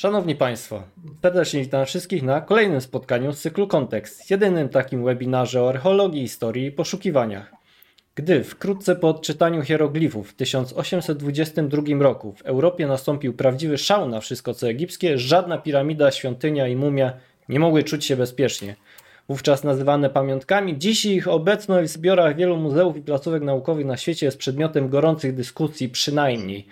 Szanowni Państwo, serdecznie witam wszystkich na kolejnym spotkaniu z cyklu Kontekst, jedynym takim webinarze o archeologii, historii i poszukiwaniach. Gdy wkrótce po odczytaniu hieroglifów w 1822 roku w Europie nastąpił prawdziwy szał na wszystko co egipskie, żadna piramida, świątynia i mumia nie mogły czuć się bezpiecznie. Wówczas nazywane pamiątkami, dziś ich obecność w zbiorach wielu muzeów i placówek naukowych na świecie jest przedmiotem gorących dyskusji przynajmniej.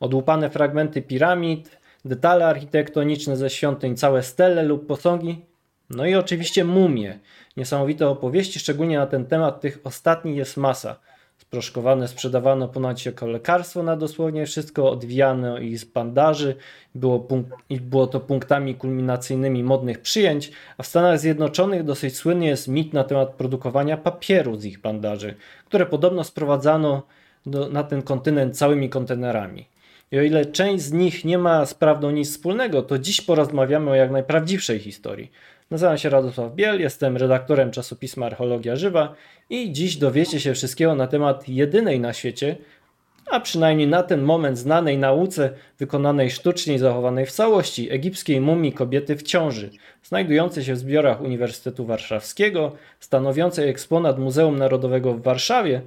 Odłupane fragmenty piramid, detale architektoniczne ze świątyń, całe stele lub posągi, no i oczywiście mumie. Niesamowite opowieści, szczególnie na ten temat tych ostatnich jest masa. Sproszkowane sprzedawano ponoć jako lekarstwo na dosłownie wszystko, odwijano ich z bandaży, było, było to punktami kulminacyjnymi modnych przyjęć, a w Stanach Zjednoczonych dosyć słynny jest mit na temat produkowania papieru z ich bandaży, które podobno sprowadzano do, na ten kontynent całymi kontenerami. I o ile część z nich nie ma z prawdą nic wspólnego, to dziś porozmawiamy o jak najprawdziwszej historii. Nazywam się Radosław Biel, jestem redaktorem czasopisma Archeologia Żywa i dziś dowiecie się wszystkiego na temat jedynej na świecie, a przynajmniej na ten moment znanej nauce, wykonanej sztucznie i zachowanej w całości egipskiej mumii kobiety w ciąży, znajdującej się w zbiorach Uniwersytetu Warszawskiego, stanowiącej eksponat Muzeum Narodowego w Warszawie,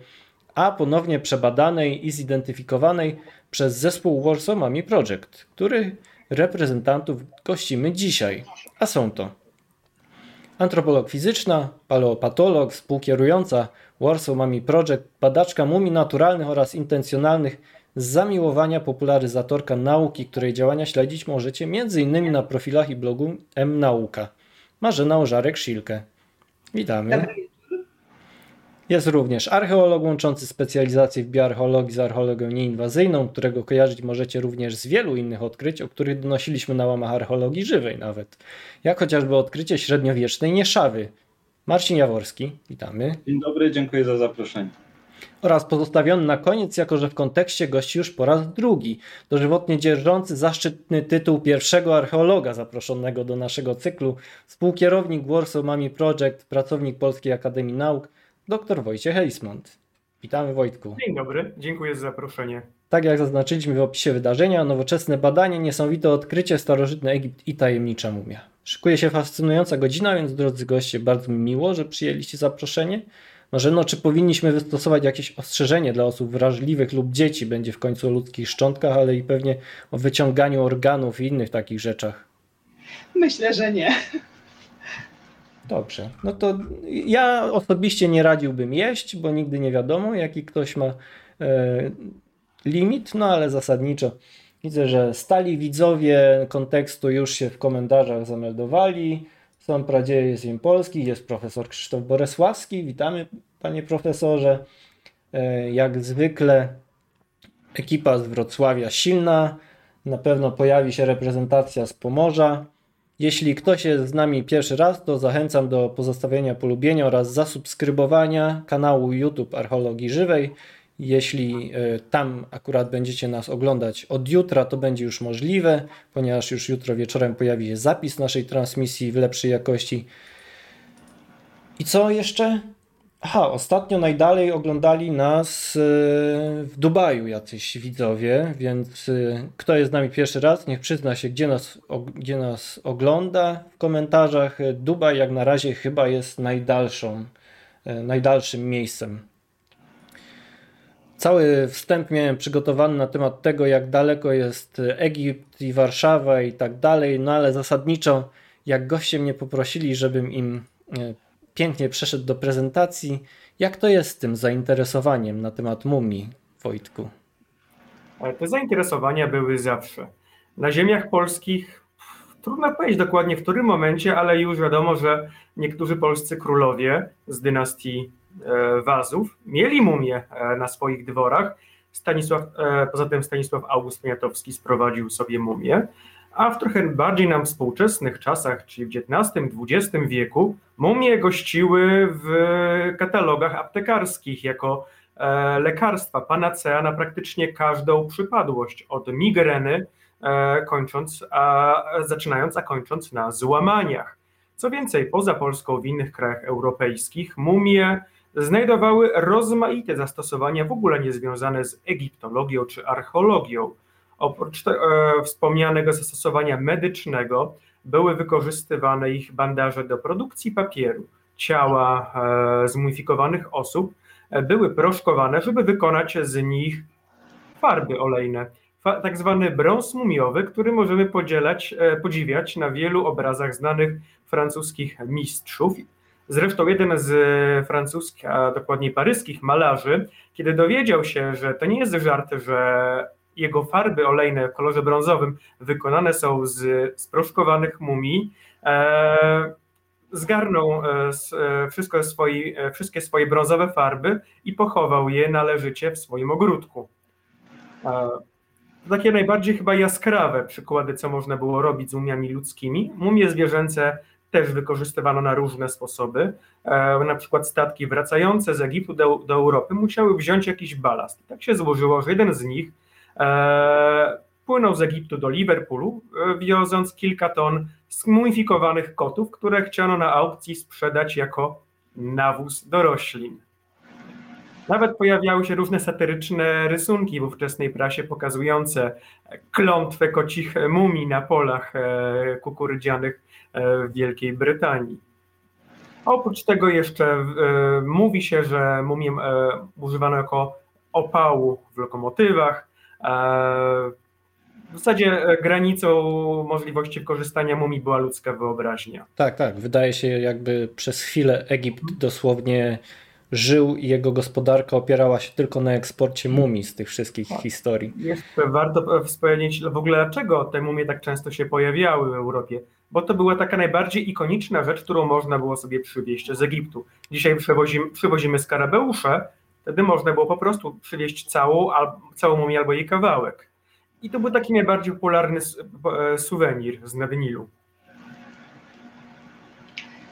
a ponownie przebadanej i zidentyfikowanej przez zespół Warsaw Mummy Project, których reprezentantów gościmy dzisiaj. A są to antropolog fizyczna, paleopatolog, współkierująca Warsaw Mummy Project, badaczka mumii naturalnych oraz intencjonalnych z zamiłowania popularyzatorka nauki, której działania śledzić możecie m.in. na profilach i blogu M-Nauka. Marzena Ożarek-Szilkę. Witamy. Jest również archeolog łączący specjalizację w bioarcheologii z archeologią nieinwazyjną, którego kojarzyć możecie również z wielu innych odkryć, o których donosiliśmy na łamach archeologii żywej nawet. Jak chociażby odkrycie średniowiecznej Nieszawy. Marcin Jaworski, witamy. Dzień dobry, dziękuję za zaproszenie. Oraz pozostawiony na koniec, jako że w kontekście gości już po raz drugi, dożywotnie dzierżący zaszczytny tytuł pierwszego archeologa zaproszonego do naszego cyklu, współkierownik Warsaw Mummy Project, pracownik Polskiej Akademii Nauk, dr Wojciech Heismont. Witamy Wojtku. Dzień dobry, dziękuję za zaproszenie. Tak jak zaznaczyliśmy w opisie wydarzenia, nowoczesne badanie, niesamowite odkrycie, starożytny Egipt i tajemnicza mumia. Szykuje się fascynująca godzina, więc drodzy goście, bardzo mi miło, że przyjęliście zaproszenie. Może no, czy powinniśmy wystosować jakieś ostrzeżenie dla osób wrażliwych lub dzieci? Będzie w końcu o ludzkich szczątkach, ale i pewnie o wyciąganiu organów i innych takich rzeczach. Myślę, że nie. Dobrze. No to ja osobiście nie radziłbym jeść, bo nigdy nie wiadomo, jaki ktoś ma e, limit, no ale zasadniczo widzę, że stali widzowie kontekstu już się w komentarzach zameldowali. Są pradzieje z Polski, jest profesor Krzysztof Boresławski. Witamy, panie profesorze. E, jak zwykle ekipa z Wrocławia silna. Na pewno pojawi się reprezentacja z Pomorza. Jeśli ktoś jest z nami pierwszy raz, to zachęcam do pozostawienia polubienia oraz zasubskrybowania kanału YouTube Archeologii Żywej. Jeśli e, tam akurat będziecie nas oglądać od jutra, to będzie już możliwe, ponieważ już jutro wieczorem pojawi się zapis naszej transmisji w lepszej jakości. I co jeszcze? Aha, ostatnio najdalej oglądali nas e, w Dubaju jacyś widzowie, więc e, kto jest z nami pierwszy raz, niech przyzna się, gdzie nas, gdzie nas ogląda w komentarzach. Dubaj jak na razie chyba jest najdalszą, najdalszym miejscem Cały wstęp miałem przygotowany na temat tego, jak daleko jest Egipt i Warszawa i tak dalej, no ale zasadniczo, jak goście mnie poprosili, żebym im pięknie przeszedł do prezentacji, jak to jest z tym zainteresowaniem na temat mumii, Wojtku? Te zainteresowania były zawsze. Na ziemiach polskich trudno powiedzieć dokładnie w którym momencie, ale już wiadomo, że niektórzy polscy królowie z dynastii E, wazów, mieli mumie e, na swoich dworach. Stanisław, e, poza tym Stanisław August Poniatowski sprowadził sobie mumię, a w trochę bardziej nam współczesnych czasach, czyli w XIX-XX wieku, mumie gościły w katalogach aptekarskich jako lekarstwa, panacea na praktycznie każdą przypadłość, od migreny kończąc, a, zaczynając, a kończąc na złamaniach. Co więcej, poza Polską w innych krajach europejskich mumie znajdowały rozmaite zastosowania w ogóle niezwiązane z egiptologią czy archeologią. Oprócz te, e, wspomnianego zastosowania medycznego, były wykorzystywane ich bandaże do produkcji papieru. Ciała e, zmumifikowanych osób e, były proszkowane, żeby wykonać z nich farby olejne. Tak zwany brąz mumiowy, który możemy podzielać, e, podziwiać na wielu obrazach znanych francuskich mistrzów. Zresztą jeden z francuskich, a dokładniej paryskich malarzy, kiedy dowiedział się, że to nie jest żart, że jego farby olejne w kolorze brązowym wykonane są z sproszkowanych mumii, e, zgarnął e, e, wszystko swoi, e, wszystkie swoje brązowe farby i pochował je należycie w swoim ogródku. To takie najbardziej chyba jaskrawe przykłady, co można było robić z mumiami ludzkimi. Mumie zwierzęce też wykorzystywano na różne sposoby. Na przykład statki wracające z Egiptu do, do Europy musiały wziąć jakiś balast. Tak się złożyło, że jeden z nich płynął z Egiptu do Liverpoolu, wioząc kilka ton zmumifikowanych kotów, które chciano na aukcji sprzedać jako nawóz do roślin. Nawet pojawiały się różne satyryczne rysunki w ówczesnej prasie pokazujące klątwę kocich mumii na polach e, kukurydzianych e, w Wielkiej Brytanii. Oprócz tego jeszcze e, mówi się, że mumię używano jako opału w lokomotywach, w zasadzie e, granicą możliwości korzystania mumii była ludzka wyobraźnia. Tak, tak. Wydaje się, jakby przez chwilę Egipt dosłownie żył i jego gospodarka opierała się tylko na eksporcie mumii z tych wszystkich tak. historii. Jeszcze warto wspomnieć w ogóle, dlaczego te mumie tak często się pojawiały w Europie. Bo to była taka najbardziej ikoniczna rzecz, którą można było sobie przywieźć z Egiptu. Dzisiaj przywozimy, przywozimy skarabeusze, wtedy można było po prostu przywieźć całą, całą mumię albo jej kawałek. I to był taki najbardziej popularny e, suwenir z Nadnilu.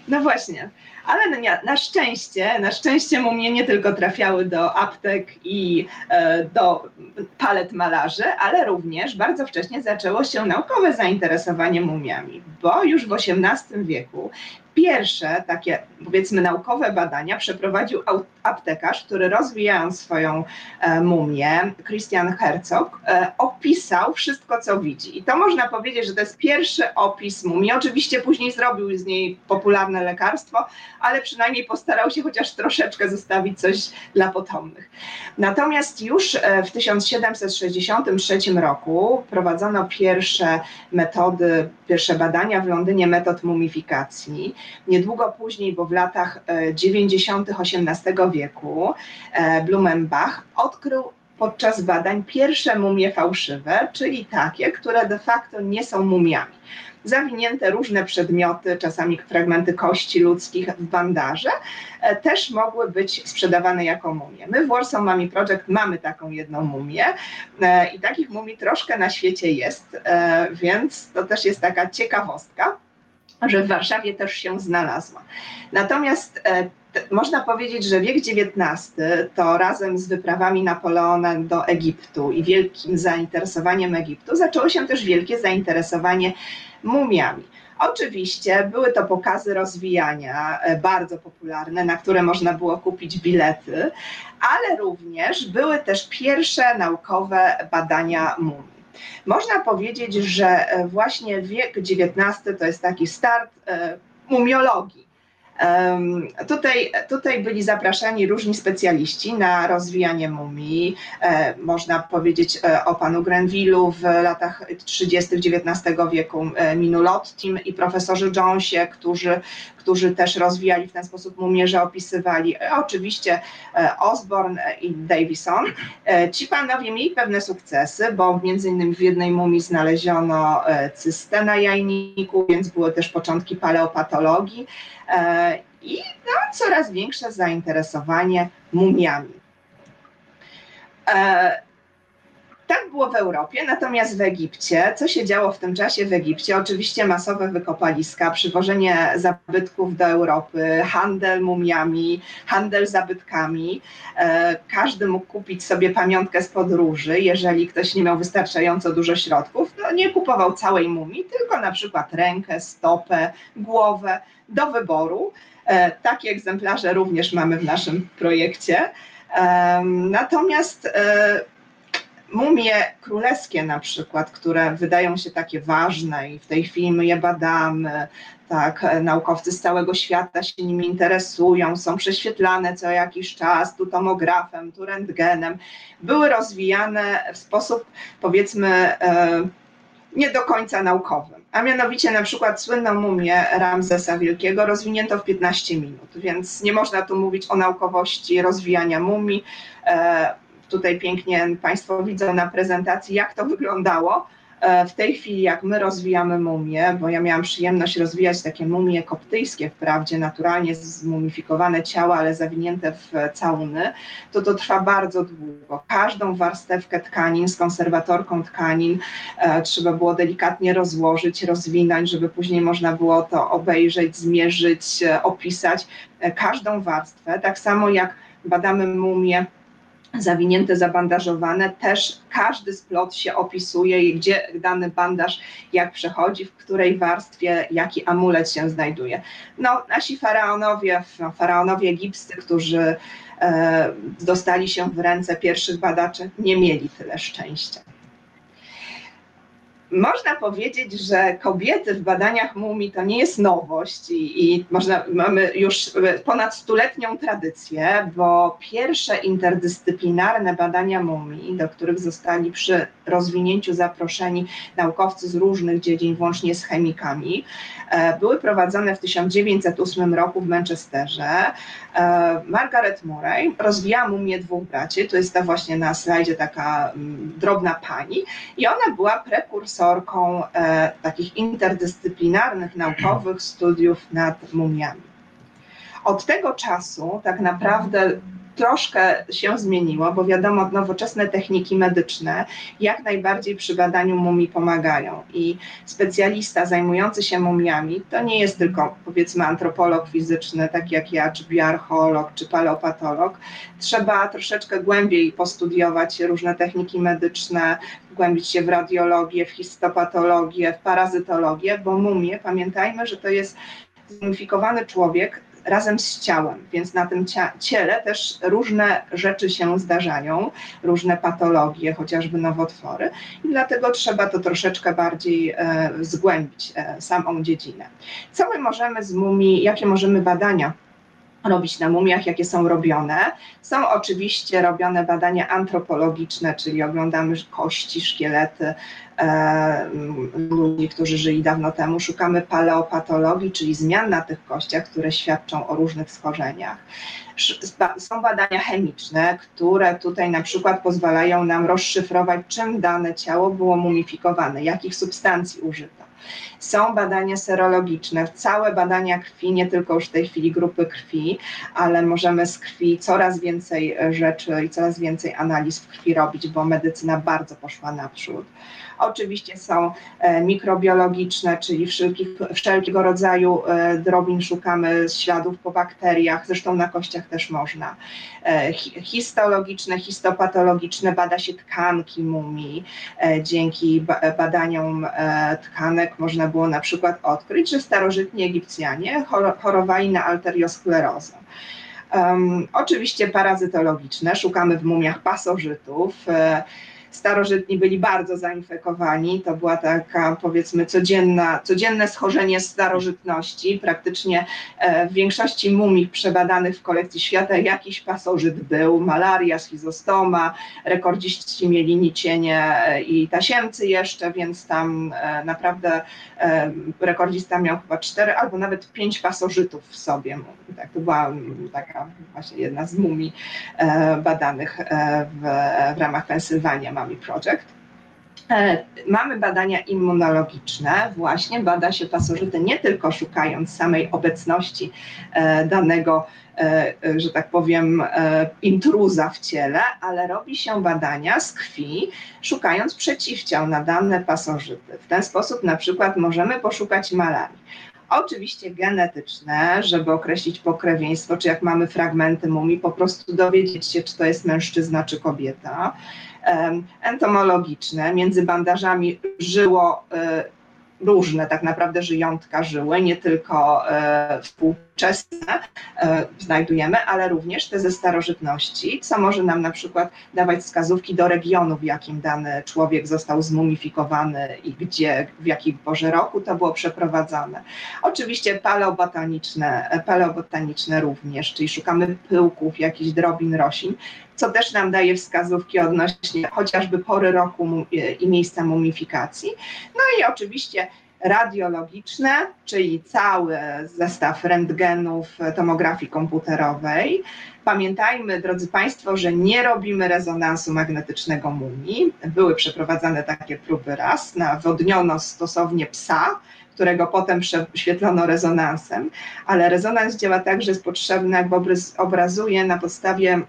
No właśnie, ale na, na, szczęście, na szczęście mumie nie tylko trafiały do aptek i e, do palet malarzy, ale również bardzo wcześnie zaczęło się naukowe zainteresowanie mumiami, bo już w XVIII wieku pierwsze takie, powiedzmy, naukowe badania przeprowadził aptekarz, który rozwijając swoją e, mumię, Christian Herzog, e, opisał wszystko, co widzi. I to można powiedzieć, że to jest pierwszy opis mumii. Oczywiście później zrobił z niej popularne lekarstwo, ale przynajmniej postarał się chociaż troszeczkę zostawić coś dla potomnych. Natomiast już e, w 1763 roku prowadzono pierwsze metody, pierwsze badania w Londynie metod mumifikacji. Niedługo później, bo w latach 90. E, XVIII wieku, e, Blumenbach odkrył podczas badań pierwsze mumie fałszywe, czyli takie, które de facto nie są mumiami. Zawinięte różne przedmioty, czasami fragmenty kości ludzkich w bandaże, e, też mogły być sprzedawane jako mumie. My w Warsaw Mummy Project mamy taką jedną mumię i takich mumii troszkę na świecie jest, więc to też jest taka ciekawostka że w Warszawie też się znalazła. Natomiast e, można powiedzieć, że wiek XIX to razem z wyprawami Napoleona do Egiptu i wielkim zainteresowaniem Egiptu zaczęło się też wielkie zainteresowanie mumiami. Oczywiście były to pokazy rozwijania, e, bardzo popularne, na które można było kupić bilety, ale również były też pierwsze naukowe badania mumii. Można powiedzieć, że e, właśnie wiek XIX to jest taki start e, mumiologii. Tutaj, tutaj byli zapraszani różni specjaliści na rozwijanie mumii. E, można powiedzieć o panu Grenville'u w latach 30. XIX wieku, Minulottim i profesorze Jonesie, którzy którzy też rozwijali w ten sposób mumię, że opisywali e, oczywiście e, Osborne i Davison. E, ci panowie mieli pewne sukcesy, bo między innymi w jednej mumii znaleziono cystę na jajniku, więc były też początki paleopatologii i no, coraz większe zainteresowanie mumiami. Tak było w Europie, natomiast w Egipcie, co się działo w tym czasie w Egipcie? Oczywiście masowe wykopaliska, przywożenie zabytków do Europy, handel mumiami, handel zabytkami. E, każdy mógł kupić sobie pamiątkę z podróży, jeżeli ktoś nie miał wystarczająco dużo środków, to nie kupował całej mumii, tylko na przykład rękę, stopę, głowę do wyboru. E, takie egzemplarze również mamy w naszym projekcie. Natomiast e, mumie królewskie na przykład, które wydają się takie ważne i w tej chwili my je badamy, tak, naukowcy z całego świata się nimi interesują, są prześwietlane co jakiś czas, tu tomografem, tu rentgenem, były rozwijane w sposób powiedzmy e, nie do końca naukowym. A mianowicie na przykład słynną mumię Ramzesa Wielkiego rozwinięto w 15 minut, więc nie można tu mówić o naukowości rozwijania mumii. Tutaj pięknie Państwo widzą na prezentacji, jak to wyglądało. E, w tej chwili, jak my rozwijamy mumie, bo ja miałam przyjemność rozwijać takie mumie koptyjskie, wprawdzie naturalnie zmumifikowane ciała, ale zawinięte w całuny, to to trwa bardzo długo. Każdą warstewkę tkanin z konserwatorką tkanin e, trzeba było delikatnie rozłożyć, rozwinąć, żeby później można było to obejrzeć, zmierzyć, e, opisać. E, każdą warstwę, tak samo jak badamy mumie zawinięte, zabandażowane, też każdy splot się opisuje, gdzie dany bandaż, jak przechodzi, w której warstwie, jaki amulet się znajduje. No, nasi faraonowie, faraonowie egipscy, którzy e, dostali się w ręce pierwszych badaczy, nie mieli tyle szczęścia. Można powiedzieć, że kobiety w badaniach mumii to nie jest nowość i, i można, mamy już ponad stuletnią tradycję, bo pierwsze interdyscyplinarne badania mumii, do których zostali przy rozwinięciu zaproszeni naukowcy z różnych dziedzin, włącznie z chemikami, e, były prowadzone w 1908 roku w Manchesterze. E, Margaret Murray rozwijała mumię dwóch braci, to jest ta właśnie na slajdzie taka mm, drobna pani i ona była prekursorką e, takich interdyscyplinarnych, naukowych studiów nad mumiami. Od tego czasu tak naprawdę troszkę się zmieniło, bo wiadomo, nowoczesne techniki medyczne jak najbardziej przy badaniu mumii pomagają i specjalista zajmujący się mumiami to nie jest tylko powiedzmy antropolog fizyczny, tak jak ja, czy bioarcheolog, czy paleopatolog. Trzeba troszeczkę głębiej postudiować różne techniki medyczne, głębić się w radiologię, w histopatologię, w parazytologię, bo mumie, pamiętajmy, że to jest zmumifikowany człowiek razem z ciałem, więc na tym ciele też różne rzeczy się zdarzają, różne patologie, chociażby nowotwory i dlatego trzeba to troszeczkę bardziej e, zgłębić e, samą dziedzinę. Co my możemy z mumii, jakie możemy badania robić na mumiach, jakie są robione. Są oczywiście robione badania antropologiczne, czyli oglądamy kości, szkielety ludzi, którzy żyli dawno temu. Szukamy paleopatologii, czyli zmian na tych kościach, które świadczą o różnych schorzeniach. Są badania chemiczne, które tutaj na przykład pozwalają nam rozszyfrować, czym dane ciało było mumifikowane, jakich substancji użyto. Są badania serologiczne, całe badania krwi, nie tylko już w tej chwili grupy krwi, ale możemy z krwi coraz więcej rzeczy i coraz więcej analiz w krwi robić, bo medycyna bardzo poszła naprzód. Oczywiście są e, mikrobiologiczne, czyli wszelkich, wszelkiego rodzaju e, drobin szukamy śladów po bakteriach, zresztą na kościach też można. E, histologiczne, histopatologiczne bada się tkanki mumii. Dzięki badaniom tkanek można było na przykład odkryć, że starożytni Egipcjanie chorowali na arteriosklerozę. Um, oczywiście parazytologiczne, szukamy w mumiach pasożytów starożytni byli bardzo zainfekowani. To była taka powiedzmy codzienna, codzienne schorzenie starożytności. Praktycznie e, w większości mumii przebadanych w kolekcji świata jakiś pasożyt był, malaria, schizostoma, rekordziści mieli nicienie e, i tasiemcy jeszcze, więc tam e, naprawdę rekordzista miał chyba cztery albo nawet pięć pasożytów w sobie. Tak, to była taka właśnie jedna z mumii badanych w, w ramach Pensylwania Mummy Project. E, mamy badania immunologiczne, właśnie bada się pasożyty nie tylko szukając samej obecności e, danego, e, że tak powiem, intruza w ciele, ale robi się badania z krwi, szukając przeciwciał na dane pasożyty. W ten sposób na przykład możemy poszukać malarii. Oczywiście genetyczne, żeby określić pokrewieństwo, czy jak mamy fragmenty mumii, po prostu dowiedzieć się, czy to jest mężczyzna, czy kobieta entomologiczne, między bandażami żyło e, różne tak naprawdę żyjątka żyły, nie tylko e, współczesne e, znajdujemy, ale również te ze starożytności, co może nam na przykład dawać wskazówki do regionu, w jakim dany człowiek został zmumifikowany i gdzie, w jakiej porze roku to było przeprowadzane. Oczywiście paleobotaniczne, paleobotaniczne również, czyli szukamy pyłków, jakichś drobin roślin, co też nam daje wskazówki odnośnie chociażby pory roku i miejsca mumifikacji. No i oczywiście radiologiczne, czyli cały zestaw rentgenów tomografii komputerowej. Pamiętajmy, drodzy Państwo, że nie robimy rezonansu magnetycznego mumii. Były przeprowadzane takie próby raz, nawodniono stosownie psa, którego potem prześwietlono rezonansem, ale rezonans działa tak, że jest potrzebny, jakby obrazuje na podstawie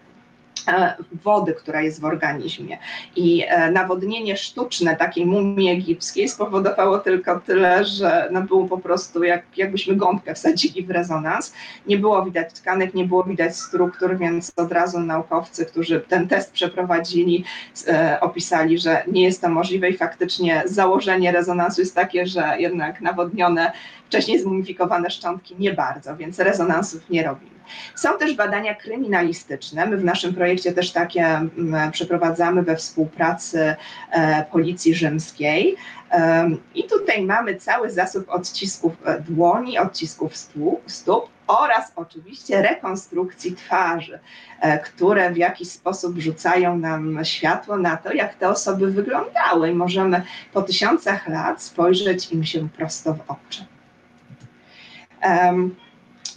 wody, która jest w organizmie. I e, nawodnienie sztuczne takiej mumii egipskiej spowodowało tylko tyle, że no było po prostu jak, jakbyśmy gąbkę wsadzili w rezonans. Nie było widać tkanek, nie było widać struktur, więc od razu naukowcy, którzy ten test przeprowadzili, e, opisali, że nie jest to możliwe i faktycznie założenie rezonansu jest takie, że jednak nawodnione, wcześniej zmumifikowane szczątki nie bardzo, więc rezonansów nie robimy. Są też badania kryminalistyczne. My w naszym projekcie też takie mm, przeprowadzamy we współpracy e, Policji Rzymskiej. I tutaj mamy cały zasób odcisków e, dłoni, odcisków stóp oraz oczywiście rekonstrukcji twarzy, e, które w jakiś sposób rzucają nam światło na to, jak te osoby wyglądały. I możemy po tysiącach lat spojrzeć im się prosto w oczy.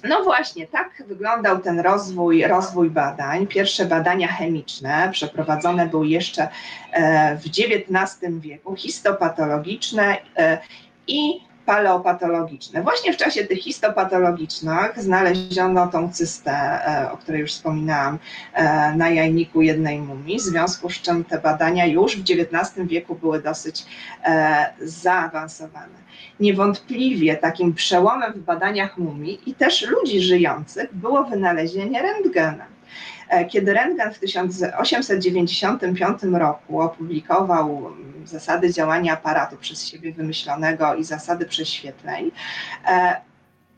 No właśnie, tak wyglądał ten rozwój, rozwój badań. Pierwsze badania chemiczne przeprowadzone były jeszcze e, w XIX wieku, histopatologiczne e, i paleopatologiczne. Właśnie w czasie tych histopatologicznych znaleziono tą cystę, e, o której już wspominałam, na jajniku jednej mumii, w związku z czym te badania już w XIX wieku były dosyć zaawansowane niewątpliwie takim przełomem w badaniach mumii i też ludzi żyjących było wynalezienie rentgena. E, kiedy Rentgen w 1895 roku opublikował zasady działania aparatu przez siebie wymyślonego i zasady prześwietleń, e,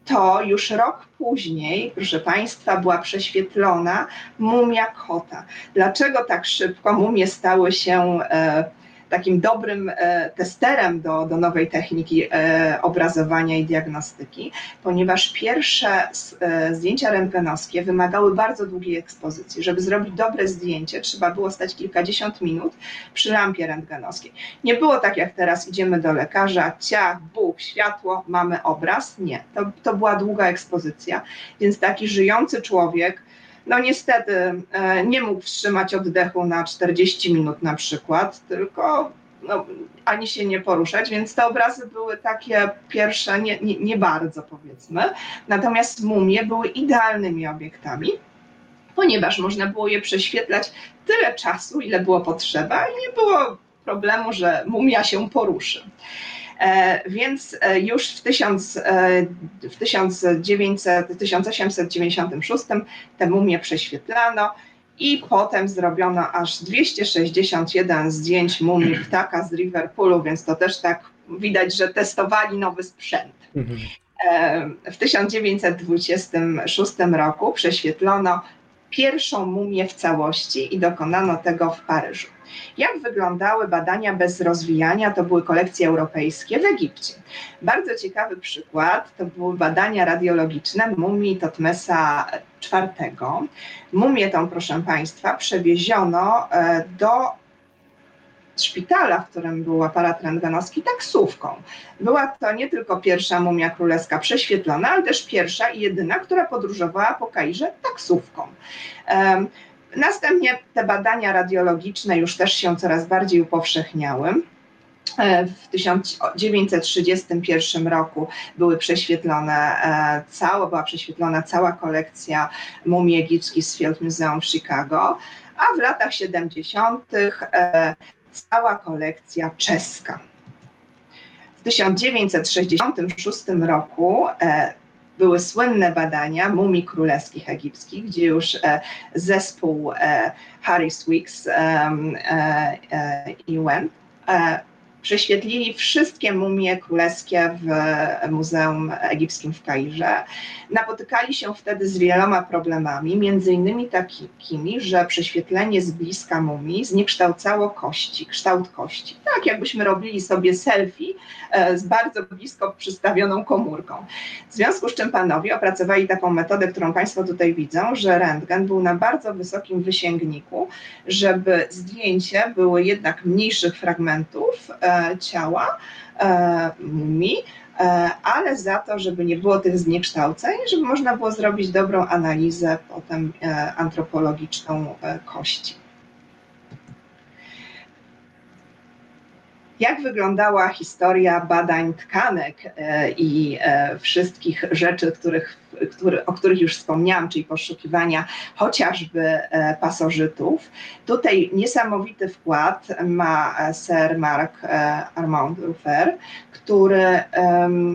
to już rok później, proszę Państwa, była prześwietlona mumia kota. Dlaczego tak szybko mumie stały się e, takim dobrym e, testerem do, do nowej techniki e, obrazowania i diagnostyki, ponieważ pierwsze e, zdjęcia rentgenowskie wymagały bardzo długiej ekspozycji. Żeby zrobić dobre zdjęcie, trzeba było stać kilkadziesiąt minut przy lampie rentgenowskiej. Nie było tak jak teraz, idziemy do lekarza, ciach, bóg, światło, mamy obraz. Nie, to, to była długa ekspozycja, więc taki żyjący człowiek no niestety e, nie mógł wstrzymać oddechu na 40 minut na przykład, tylko no, ani się nie poruszać, więc te obrazy były takie pierwsze nie, nie, nie bardzo powiedzmy. Natomiast mumie były idealnymi obiektami, ponieważ można było je prześwietlać tyle czasu, ile było potrzeba i nie było problemu, że mumia się poruszy. E, więc e, już w, 1000, e, w 1900, 1896 te mumie prześwietlano i potem zrobiono aż 261 zdjęć mumii ptaka z Liverpoolu, więc to też tak widać, że testowali nowy sprzęt. Mhm. W 1926 roku prześwietlono pierwszą mumię w całości i dokonano tego w Paryżu. Jak wyglądały badania bez rozwijania? To były kolekcje europejskie w Egipcie. Bardzo ciekawy przykład to były badania radiologiczne mumii Totmesa IV. Mumię tą, proszę Państwa, przewieziono e, do szpitala, w którym był aparat rentgenowski, taksówką. Była to nie tylko pierwsza mumia królewska prześwietlona, ale też pierwsza i jedyna, która podróżowała po Kairze taksówką. Następnie te badania radiologiczne już też się coraz bardziej upowszechniały. E, w 1931 roku były prześwietlone e, cała, była prześwietlona cała kolekcja mumii egipskich z Field Museum w Chicago, a w latach 70. E, cała kolekcja czeska. W 1966 roku były słynne badania mumii królewskich egipskich, gdzie już e, zespół e, Harry Swicks e, i Wen prześwietlili wszystkie mumie królewskie w Muzeum Egipskim w Kairze. Napotykali się wtedy z wieloma problemami, między innymi takimi, że prześwietlenie z bliska mumii zniekształcało kości, kształt kości. Tak jakbyśmy robili sobie selfie e, z bardzo blisko przystawioną komórką. W związku z czym panowie opracowali taką metodę, którą Państwo tutaj widzą, że rentgen był na bardzo wysokim wysięgniku, żeby zdjęcie było jednak mniejszych fragmentów e, ciała e, mumii, e, ale za to, żeby nie było tych zniekształceń, żeby można było zrobić dobrą analizę potem e, antropologiczną e, kości. Jak wyglądała historia badań tkanek e, i e, wszystkich rzeczy, których, który, o których już wspomniałam, czyli poszukiwania chociażby e, pasożytów. Tutaj niesamowity wkład ma Sir Mark Armand Ruffer, który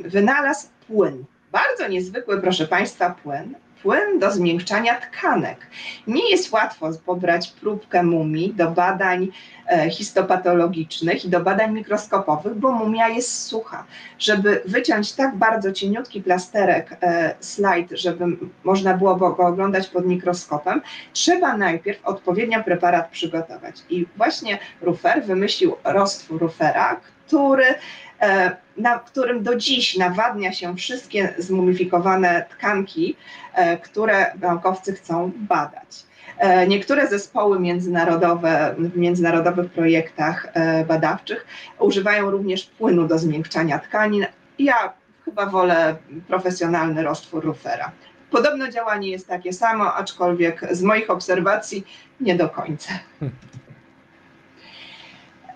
wynalazł płyn. Bardzo niezwykły, proszę Państwa, płyn, płyn do zmiękczania tkanek. Nie jest łatwo pobrać próbkę mumii do badań e, histopatologicznych i do badań mikroskopowych, bo mumia jest sucha. Żeby wyciąć tak bardzo cieniutki plasterek, e, slajd, żeby można było go oglądać pod mikroskopem, trzeba najpierw odpowiednio preparat przygotować. I właśnie Rufer wymyślił roztwór Rufera, który E, na którym do dziś nawadnia się wszystkie zmumifikowane tkanki, które naukowcy chcą badać. E, niektóre zespoły międzynarodowe w międzynarodowych projektach badawczych używają również płynu do zmiękczania tkanin. Ja chyba wolę profesjonalny roztwór Ruffera. Podobno działanie jest takie samo, aczkolwiek z moich obserwacji nie do końca.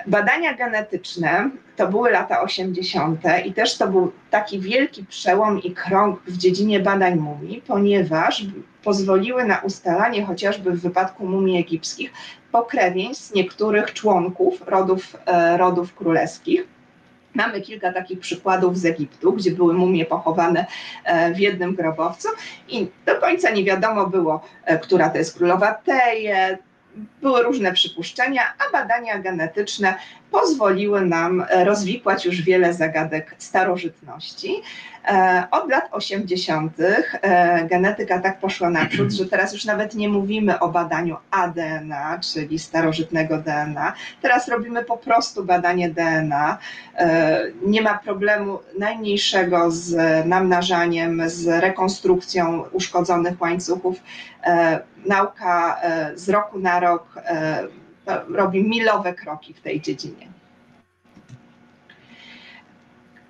Badania genetyczne to były lata 80. i też to był taki wielki przełom i krąg w dziedzinie badań mumii, ponieważ pozwoliły na ustalanie chociażby w wypadku mumii egipskich pokrewieństw niektórych członków rodów, e, rodów królewskich. Mamy kilka takich przykładów z Egiptu, gdzie były mumie pochowane e, w jednym grobowcu i do końca nie wiadomo było, e, która to jest królowa Teje, były różne przypuszczenia, a badania genetyczne pozwoliły nam rozwikłać już wiele zagadek starożytności. E, od lat 80. E, genetyka tak poszła naprzód, że teraz już nawet nie mówimy o badaniu ADN, czyli starożytnego DNA. Teraz robimy po prostu badanie DNA. E, nie ma problemu najmniejszego z namnażaniem, z rekonstrukcją uszkodzonych łańcuchów. Nauka z roku na rok robi milowe kroki w tej dziedzinie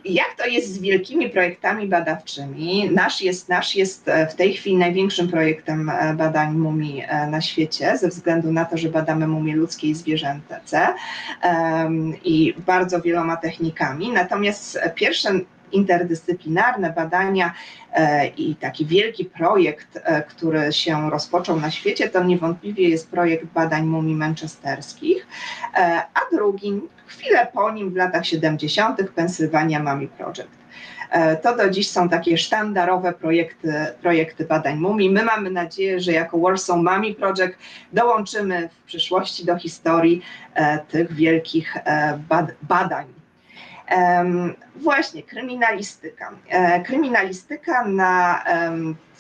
jak to jest z wielkimi projektami badawczymi? Nasz jest, nasz jest e, w tej chwili największym projektem e, badań mumii e, na świecie, ze względu na to, że badamy mumie ludzkie i zwierzęce i bardzo wieloma technikami. Natomiast pierwsze interdyscyplinarne badania i taki wielki projekt, który się rozpoczął na świecie, to niewątpliwie jest projekt badań mumii manchesterskich, a drugi Chwilę po nim w latach 70. Pennsylvania Mummy Project. E, to do dziś są takie sztandarowe projekty, projekty badań mumii. My mamy nadzieję, że jako Warsaw Mummy Project dołączymy w przyszłości do historii e, tych wielkich e, badań Właśnie, kryminalistyka. E, kryminalistyka na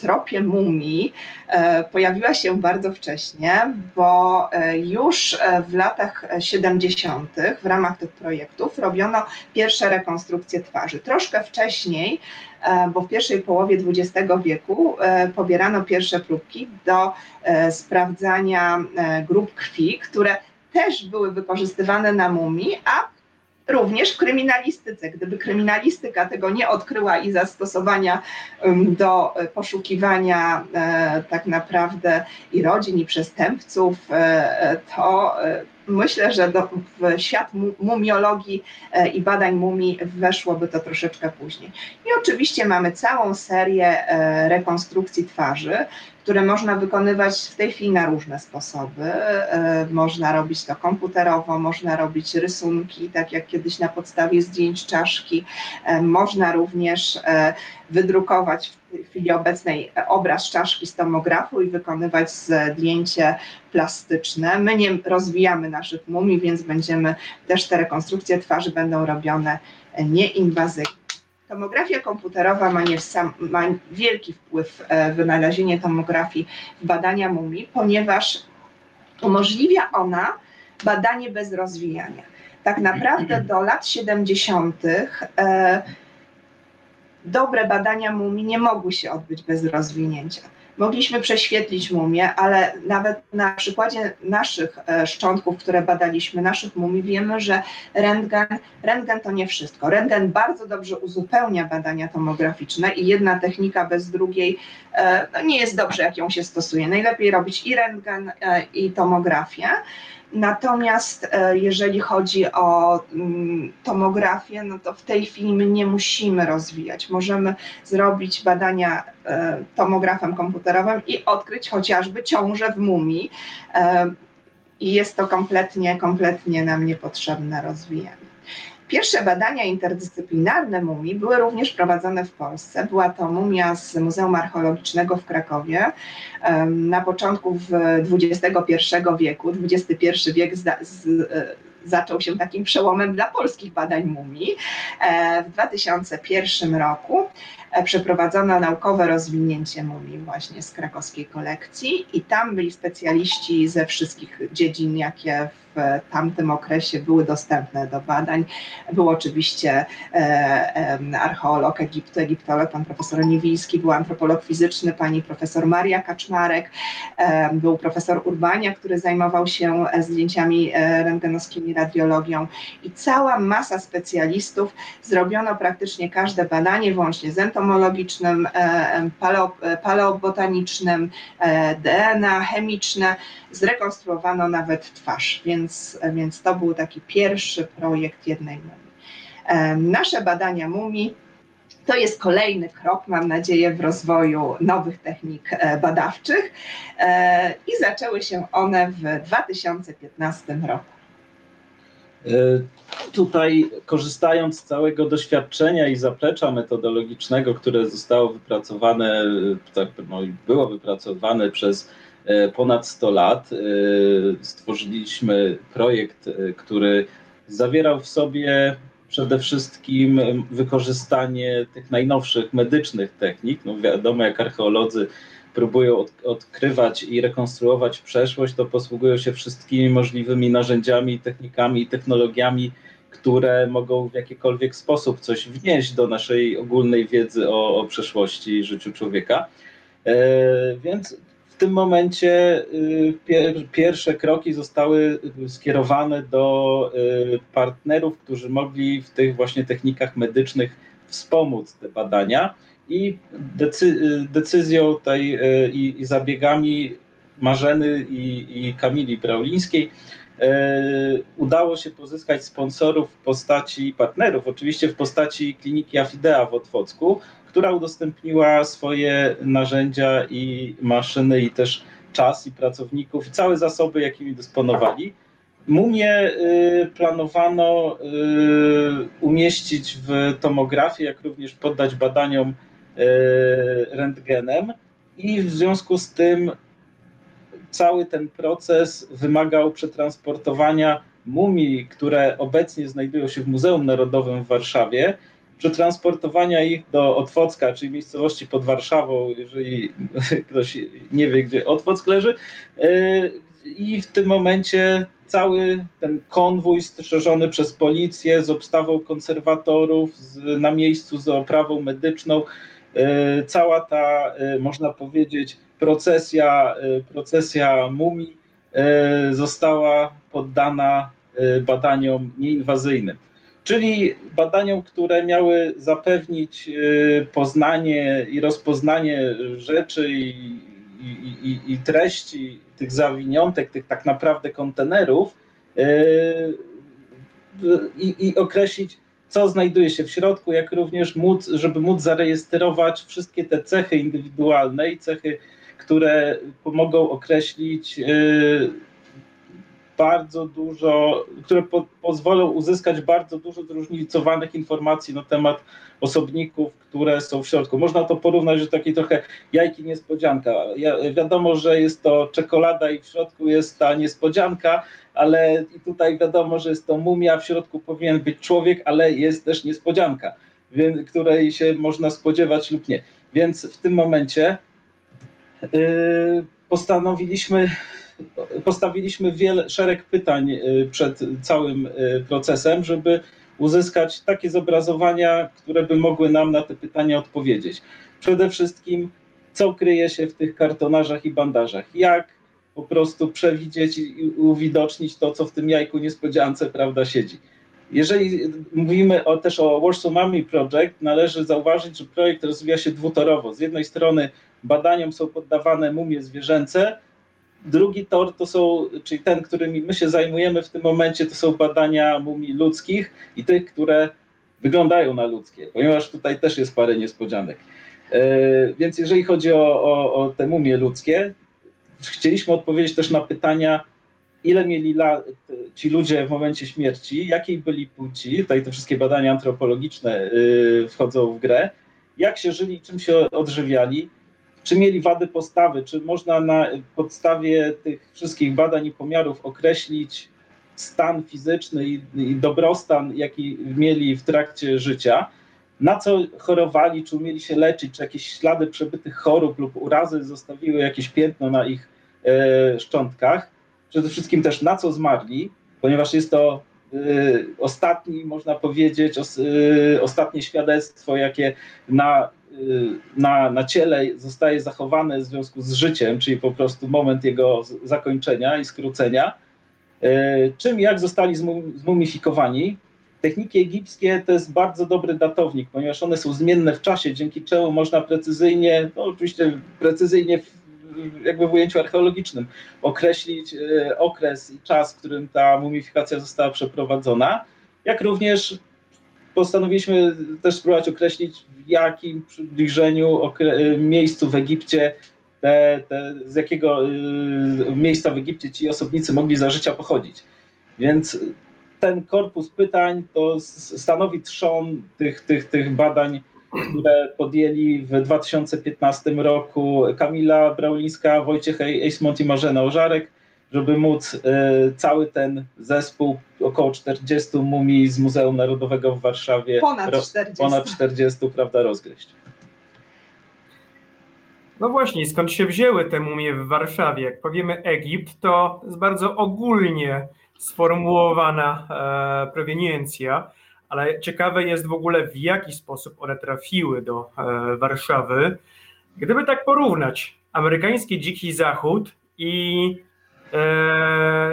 tropie mumii e, pojawiła się bardzo wcześnie, bo e, już w latach 70. w ramach tych projektów robiono pierwsze rekonstrukcje twarzy. Troszkę wcześniej, bo w pierwszej połowie XX wieku pobierano pierwsze próbki do sprawdzania grup krwi, które też były wykorzystywane na mumii, a również w kryminalistyce. Gdyby kryminalistyka tego nie odkryła i zastosowania do e, poszukiwania e, tak naprawdę i rodzin, i przestępców, e, to myślę, że do, w świat mumiologii i badań mumii weszłoby to troszeczkę później. I oczywiście mamy całą serię rekonstrukcji twarzy, które można wykonywać w tej chwili na różne sposoby. E, Można robić to komputerowo, można robić rysunki, tak jak kiedyś na podstawie zdjęć czaszki. E, Można również e, wydrukować w chwili obecnej obraz czaszki z tomografu i wykonywać zdjęcie plastyczne. My nie rozwijamy naszych mumii, więc będziemy też te rekonstrukcje twarzy będą robione nieinwazyjnie. Tomografia komputerowa ma, nie sam, ma wielki wpływ e, wynalezienie tomografii w badania mumii, ponieważ umożliwia ona badanie bez rozwijania. Tak naprawdę do lat 70. E, dobre badania mumii nie mogły się odbyć bez rozwinięcia. Mogliśmy prześwietlić mumię, ale nawet na przykładzie naszych e, szczątków, które badaliśmy, naszych mumii, wiemy, że rentgen, rentgen to nie wszystko. Rentgen bardzo dobrze uzupełnia badania tomograficzne i jedna technika bez drugiej e, no nie jest dobrze, jak ją się stosuje. Najlepiej robić i rentgen, e, i tomografię. Natomiast e, jeżeli chodzi o mm, tomografię, no to w tej chwili my nie musimy rozwijać. Możemy zrobić badania e, tomografem komputerowym i odkryć chociażby ciążę w mumii. E, I jest to kompletnie, kompletnie nam niepotrzebne rozwijanie. Pierwsze badania interdyscyplinarne mumii były również prowadzone w Polsce. Była to mumia z Muzeum Archeologicznego w Krakowie na początku XXI wieku. XXI wiek z, e, zaczął się takim przełomem dla polskich badań mumii. E, W 2001 roku przeprowadzono naukowe rozwinięcie mumii właśnie z krakowskiej kolekcji i tam byli specjaliści ze wszystkich dziedzin, jakie w tamtym okresie były dostępne do badań. Był oczywiście e, archeolog Egiptu, egiptolog, pan profesor Niewiński, był antropolog fizyczny, pani profesor Maria Kaczmarek, e, był profesor Urbania, który zajmował się e, zdjęciami e, rentgenowskimi, radiologią i cała masa specjalistów. Zrobiono praktycznie każde badanie, włącznie z entomologicznym, e, em, paleo, e, paleobotanicznym, e, DNA, chemiczne. Zrekonstruowano nawet twarz, więc, więc to był taki pierwszy projekt jednej mumii. E, Nasze badania mumii to jest kolejny krok, mam nadzieję, w rozwoju nowych technik e, badawczych e, i zaczęły się one w 2015 roku. E, Tutaj, korzystając z całego doświadczenia i zaplecza metodologicznego, które zostało wypracowane, e, tak, no, było wypracowane przez e, ponad 100 lat, stworzyliśmy projekt, który zawierał w sobie przede wszystkim wykorzystanie tych najnowszych medycznych technik. No wiadomo, jak archeolodzy próbują od, odkrywać i rekonstruować przeszłość, to posługują się wszystkimi możliwymi narzędziami, technikami i technologiami, które mogą w jakikolwiek sposób coś wnieść do naszej ogólnej wiedzy o, o przeszłości i życiu człowieka. E, więc w tym momencie y, pier, pierwsze kroki zostały skierowane do y, partnerów, którzy mogli w tych właśnie technikach medycznych wspomóc te badania i decy, decyzją tej y, i, i zabiegami Marzeny i, i Kamili Braulińskiej y, udało się pozyskać sponsorów w postaci partnerów, oczywiście w postaci kliniki Afidea w Otwocku, która udostępniła swoje narzędzia i maszyny i też czas i pracowników i całe zasoby, jakimi dysponowali. Mumię y, planowano umieścić w tomografii, jak również poddać badaniom rentgenem i w związku z tym cały ten proces wymagał przetransportowania mumii, które obecnie znajdują się w Muzeum Narodowym w Warszawie, przetransportowania ich do Otwocka, czyli miejscowości pod Warszawą, jeżeli ktoś nie wie, gdzie Otwock leży. Y, I w tym momencie cały ten konwój strzeżony przez policję z obstawą konserwatorów, z, na miejscu z oprawą medyczną, cała ta, y, można powiedzieć, procesja, procesja mumii została poddana badaniom nieinwazyjnym. Czyli badaniom, które miały zapewnić poznanie i rozpoznanie rzeczy i, i, i, i treści tych zawiniątek, tych tak naprawdę kontenerów i określić, co znajduje się w środku, jak również móc, żeby móc zarejestrować wszystkie te cechy indywidualne i cechy które pomogą określić bardzo dużo, które po, pozwolą uzyskać bardzo dużo zróżnicowanych informacji na temat osobników, które są w środku. Można to porównać, że taki trochę jajki niespodzianka. Ja, wiadomo, że jest to czekolada i w środku jest ta niespodzianka, ale i tutaj wiadomo, że jest to mumia, w środku powinien być człowiek, ale jest też niespodzianka, której się można spodziewać lub nie. Więc w tym momencie yy, postanowiliśmy postawiliśmy wiele, szereg pytań y, przed całym y, procesem, żeby uzyskać takie zobrazowania, które by mogły nam na te pytania odpowiedzieć. Przede wszystkim, co kryje się w tych kartonażach i bandażach, jak po prostu przewidzieć i uwidocznić to, co w tym jajku niespodziance prawda siedzi. Jeżeli mówimy o, też o Warsaw Mummy Project, należy zauważyć, że projekt rozwija się dwutorowo. Z jednej strony badaniom są poddawane mumie zwierzęce, Drugi tor to są, czyli ten, którymi my się zajmujemy w tym momencie, to są badania mumii ludzkich i tych, które wyglądają na ludzkie, ponieważ tutaj też jest parę niespodzianek. E, więc jeżeli chodzi o, o, o te mumie ludzkie, chcieliśmy odpowiedzieć też na pytania, ile mieli lat ci ludzie w momencie śmierci, jakiej byli płci, tutaj te wszystkie badania antropologiczne y, wchodzą w grę, jak się żyli, czym się odżywiali, czy mieli wady postawy, czy można na podstawie tych wszystkich badań i pomiarów określić stan fizyczny i, i dobrostan, jaki mieli w trakcie życia, na co chorowali, czy umieli się leczyć, czy jakieś ślady przebytych chorób lub urazy zostawiły jakieś piętno na ich e, szczątkach. Przede wszystkim też na co zmarli, ponieważ jest to e, ostatni, można powiedzieć, e, ostatnie świadectwo, jakie na na, na ciele zostaje zachowane w związku z życiem, czyli po prostu moment jego zakończenia i skrócenia. Y, czym jak zostali zmumifikowani? Techniki egipskie to jest bardzo dobry datownik, ponieważ one są zmienne w czasie, dzięki czemu można precyzyjnie, no oczywiście precyzyjnie jakby w ujęciu archeologicznym, określić y, okres i czas, w którym ta mumifikacja została przeprowadzona, jak również postanowiliśmy też spróbować określić, w jakim przybliżeniu miejscu w Egipcie, te, te, z jakiego y, miejsca w Egipcie ci osobnicy mogli za życia pochodzić. Więc ten korpus pytań to stanowi trzon tych, tych, tych badań, które podjęli w 2015 roku Kamila Braulińska, Wojciech Ejsmont i Marzena Ożarek żeby móc y, cały ten zespół, około 40 mumii z Muzeum Narodowego w Warszawie, ponad 40, ponad 40 prawda, rozgryźć. No właśnie, skąd się wzięły te mumie w Warszawie? Jak powiemy Egipt, to jest bardzo ogólnie sformułowana e, proweniencja, ale ciekawe jest w ogóle, w jaki sposób one trafiły do e, Warszawy. Gdyby tak porównać amerykański dziki zachód i E,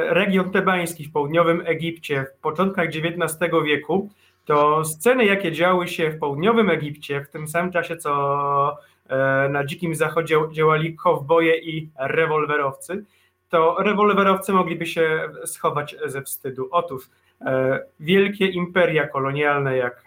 region tebański w południowym Egipcie w początkach XIX wieku, to sceny, jakie działy się w południowym Egipcie w tym samym czasie, co e, na Dzikim Zachodzie działali kowboje i rewolwerowcy, to rewolwerowcy mogliby się schować ze wstydu. Otóż e, wielkie imperia kolonialne jak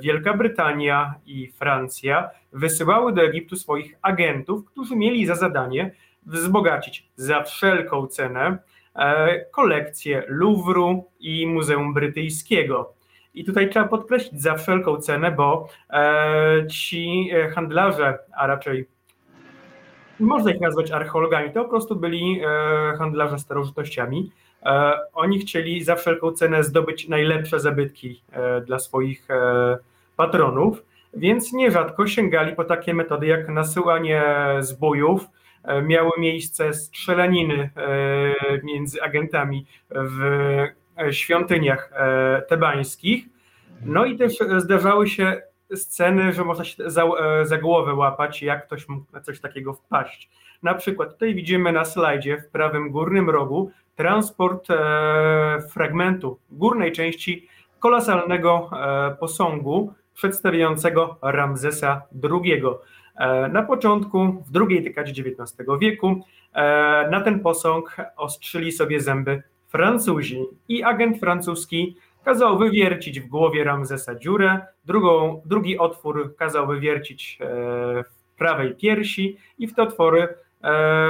Wielka Brytania i Francja wysyłały do Egiptu swoich agentów, którzy mieli za zadanie wzbogacić za wszelką cenę e, kolekcję Louvru i Muzeum Brytyjskiego. I tutaj trzeba podkreślić za wszelką cenę, bo e, ci handlarze, a raczej można ich nazwać archeologami, to po prostu byli e, handlarze starożytnościami. Oni chcieli za wszelką cenę zdobyć najlepsze zabytki dla swoich patronów, więc nierzadko sięgali po takie metody jak nasyłanie zbójów, E, miały miejsce strzelaniny e, między agentami w e, świątyniach tebańskich. No i też zdarzały się sceny, że można się za, za głowę łapać, jak ktoś mógł na coś takiego wpaść. Na przykład tutaj widzimy na slajdzie w prawym górnym rogu transport fragmentu górnej części kolosalnego posągu przedstawiającego Ramzesa II. E, na początku, w drugiej dekadzie XIX wieku, e, na ten posąg ostrzyli sobie zęby Francuzi i agent francuski kazał wywiercić w głowie Ramzesa dziurę, drugą, drugi otwór kazał wywiercić e, w prawej piersi i w te otwory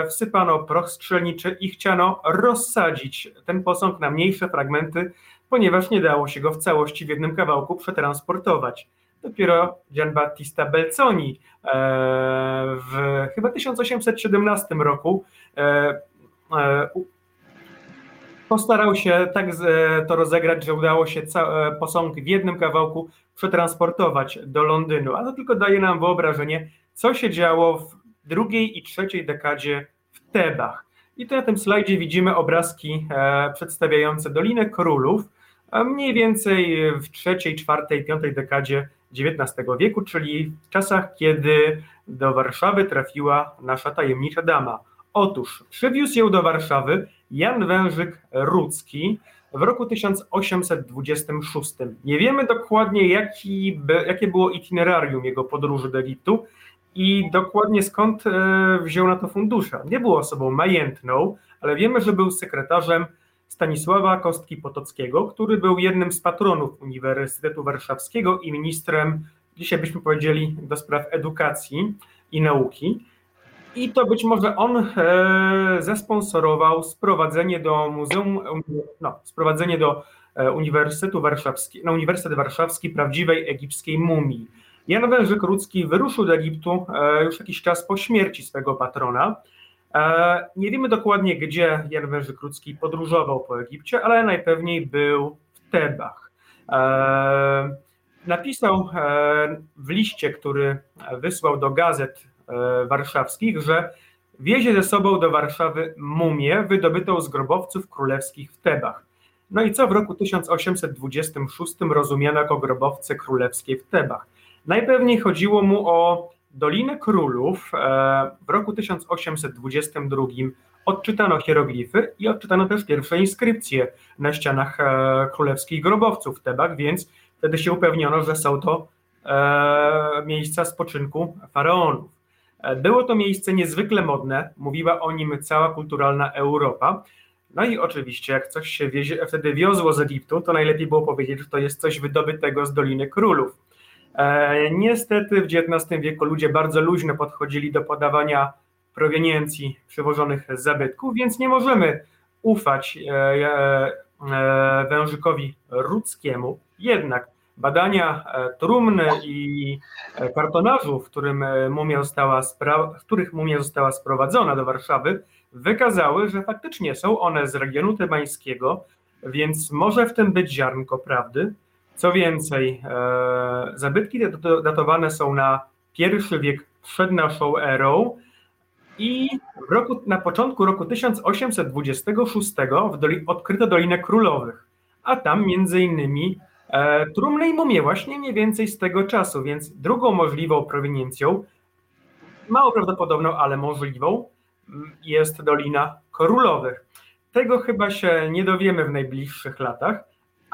wsypano proch strzelniczy i chciano rozsadzić ten posąg na mniejsze fragmenty, ponieważ nie dało się go w całości w jednym kawałku przetransportować. Dopiero Gianbattista Belzoni e, w chyba 1817 roku e, postarał się tak to rozegrać, że udało się posąg w jednym kawałku przetransportować do Londynu, ale to tylko daje nam wyobrażenie, co się działo w drugiej i trzeciej dekadzie w Tebach. I tu na tym slajdzie widzimy obrazki e, przedstawiające Dolinę Królów, mniej więcej w trzeciej, czwartej, piątej dekadzie XIX wieku, czyli w czasach, kiedy do Warszawy trafiła nasza tajemnicza dama. Otóż przywiózł ją do Warszawy Jan Wężyk Rudzki w roku 1826. Nie wiemy dokładnie, jaki, jakie było itinerarium jego podróży do Egiptu i dokładnie skąd e, wziął na to fundusze. Nie był osobą majętną, ale wiemy, że był sekretarzem Stanisława Kostki Potockiego, który był jednym z patronów Uniwersytetu Warszawskiego i ministrem, dzisiaj byśmy powiedzieli, do spraw edukacji i nauki. I to być może on e, zesponsorował sprowadzenie do Muzeum, no, sprowadzenie do e, Uniwersytetu Warszawskiego, na Uniwersytet Warszawski prawdziwej egipskiej mumii. Jan Wężyk Rudzki wyruszył do Egiptu e, już jakiś czas po śmierci swego patrona. Nie wiemy dokładnie, gdzie Jan Wężyk Rudzki podróżował po Egipcie, ale najpewniej był w Tebach. Napisał w liście, który wysłał do gazet E, warszawskich, że wiezie ze sobą do Warszawy mumię wydobytą z grobowców królewskich w Tebach. No i co w roku 1826 rozumiano jako grobowce królewskie w Tebach? Najpewniej chodziło mu o Dolinę Królów. E, w roku 1822 odczytano hieroglify i odczytano też pierwsze inskrypcje na ścianach e, królewskich grobowców w Tebach, więc wtedy się upewniono, że są to miejsca spoczynku faraonów. E, było to miejsce niezwykle modne, mówiła o nim cała kulturalna Europa. No i oczywiście, jak coś się wiezie, wtedy wiozło z Egiptu, to najlepiej było powiedzieć, że to jest coś wydobytego z Doliny Królów. E, niestety w XIX wieku ludzie bardzo luźno podchodzili do podawania proweniencji przywożonych zabytków, więc nie możemy ufać e, e, wężykowi rudzkiemu. Jednak Badania trumny i kartonażu, w, którym mumia została w których mumia została sprowadzona do Warszawy, wykazały, że faktycznie są one z regionu tebańskiego, więc może w tym być ziarnko prawdy. Co więcej, zabytki datowane są na pierwszy wiek przed naszą erą i roku, na początku roku 1826 w odkryto Dolinę Królowych, a tam między innymi E, trumny i mumie właśnie mniej więcej z tego czasu, więc drugą możliwą proweniencją, mało prawdopodobną, ale możliwą, jest Dolina Królowych. Tego chyba się nie dowiemy w najbliższych latach,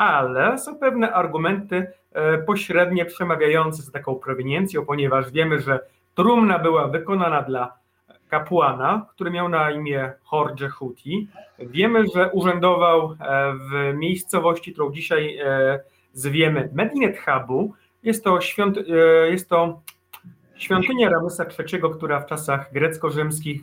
ale są pewne argumenty e, pośrednie przemawiające za taką proweniencją, ponieważ wiemy, że trumna była wykonana dla kapłana, który miał na imię Horje Huti. Wiemy, że urzędował e, w miejscowości, którą dzisiaj zwiemy Medinet Habu. Jest to, świąt, e, jest to świątynia Ramesa III, która w czasach grecko-rzymskich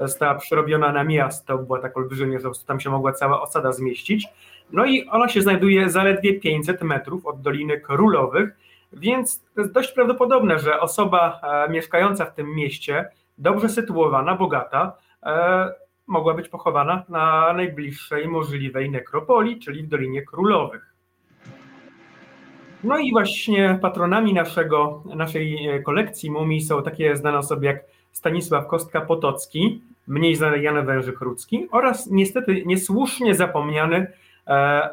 została przerobiona na miasto, była tak olbrzymia, że tam się mogła cała osada zmieścić. No i ona się znajduje zaledwie 500 metrów od Doliny Królowych, więc to jest dość prawdopodobne, że osoba e, mieszkająca w tym mieście, dobrze sytuowana, bogata, e, mogła być pochowana na najbliższej możliwej nekropolii, czyli w Dolinie Królowych. No i właśnie patronami naszego, naszej e, kolekcji mumii są takie znane osoby jak Stanisław Kostka-Potocki, mniej znany Jan Wężyk-Rudzki oraz niestety niesłusznie zapomniany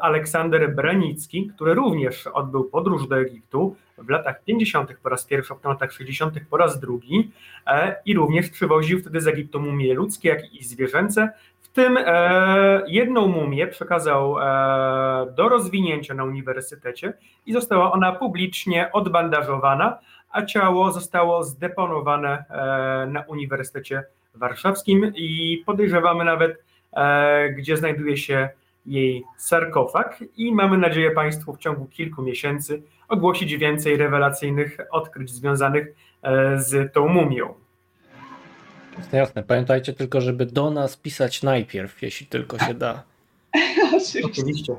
Aleksander Branicki, który również odbył podróż do Egiptu w latach 50. po raz pierwszy, w latach 60. po raz drugi e, i również przywoził wtedy z Egiptu mumie ludzkie, jak i zwierzęce, w tym e, jedną mumię przekazał e, do rozwinięcia na uniwersytecie i została ona publicznie odbandażowana, a ciało zostało zdeponowane e, na Uniwersytecie Warszawskim i podejrzewamy nawet, e, gdzie znajduje się jej sarkofag i mamy nadzieję Państwu w ciągu kilku miesięcy ogłosić więcej rewelacyjnych odkryć związanych e, z tą mumią. Jasne, jasne. Pamiętajcie tylko, żeby do nas pisać najpierw, jeśli tylko się da. Oczywiście. Oczywiście.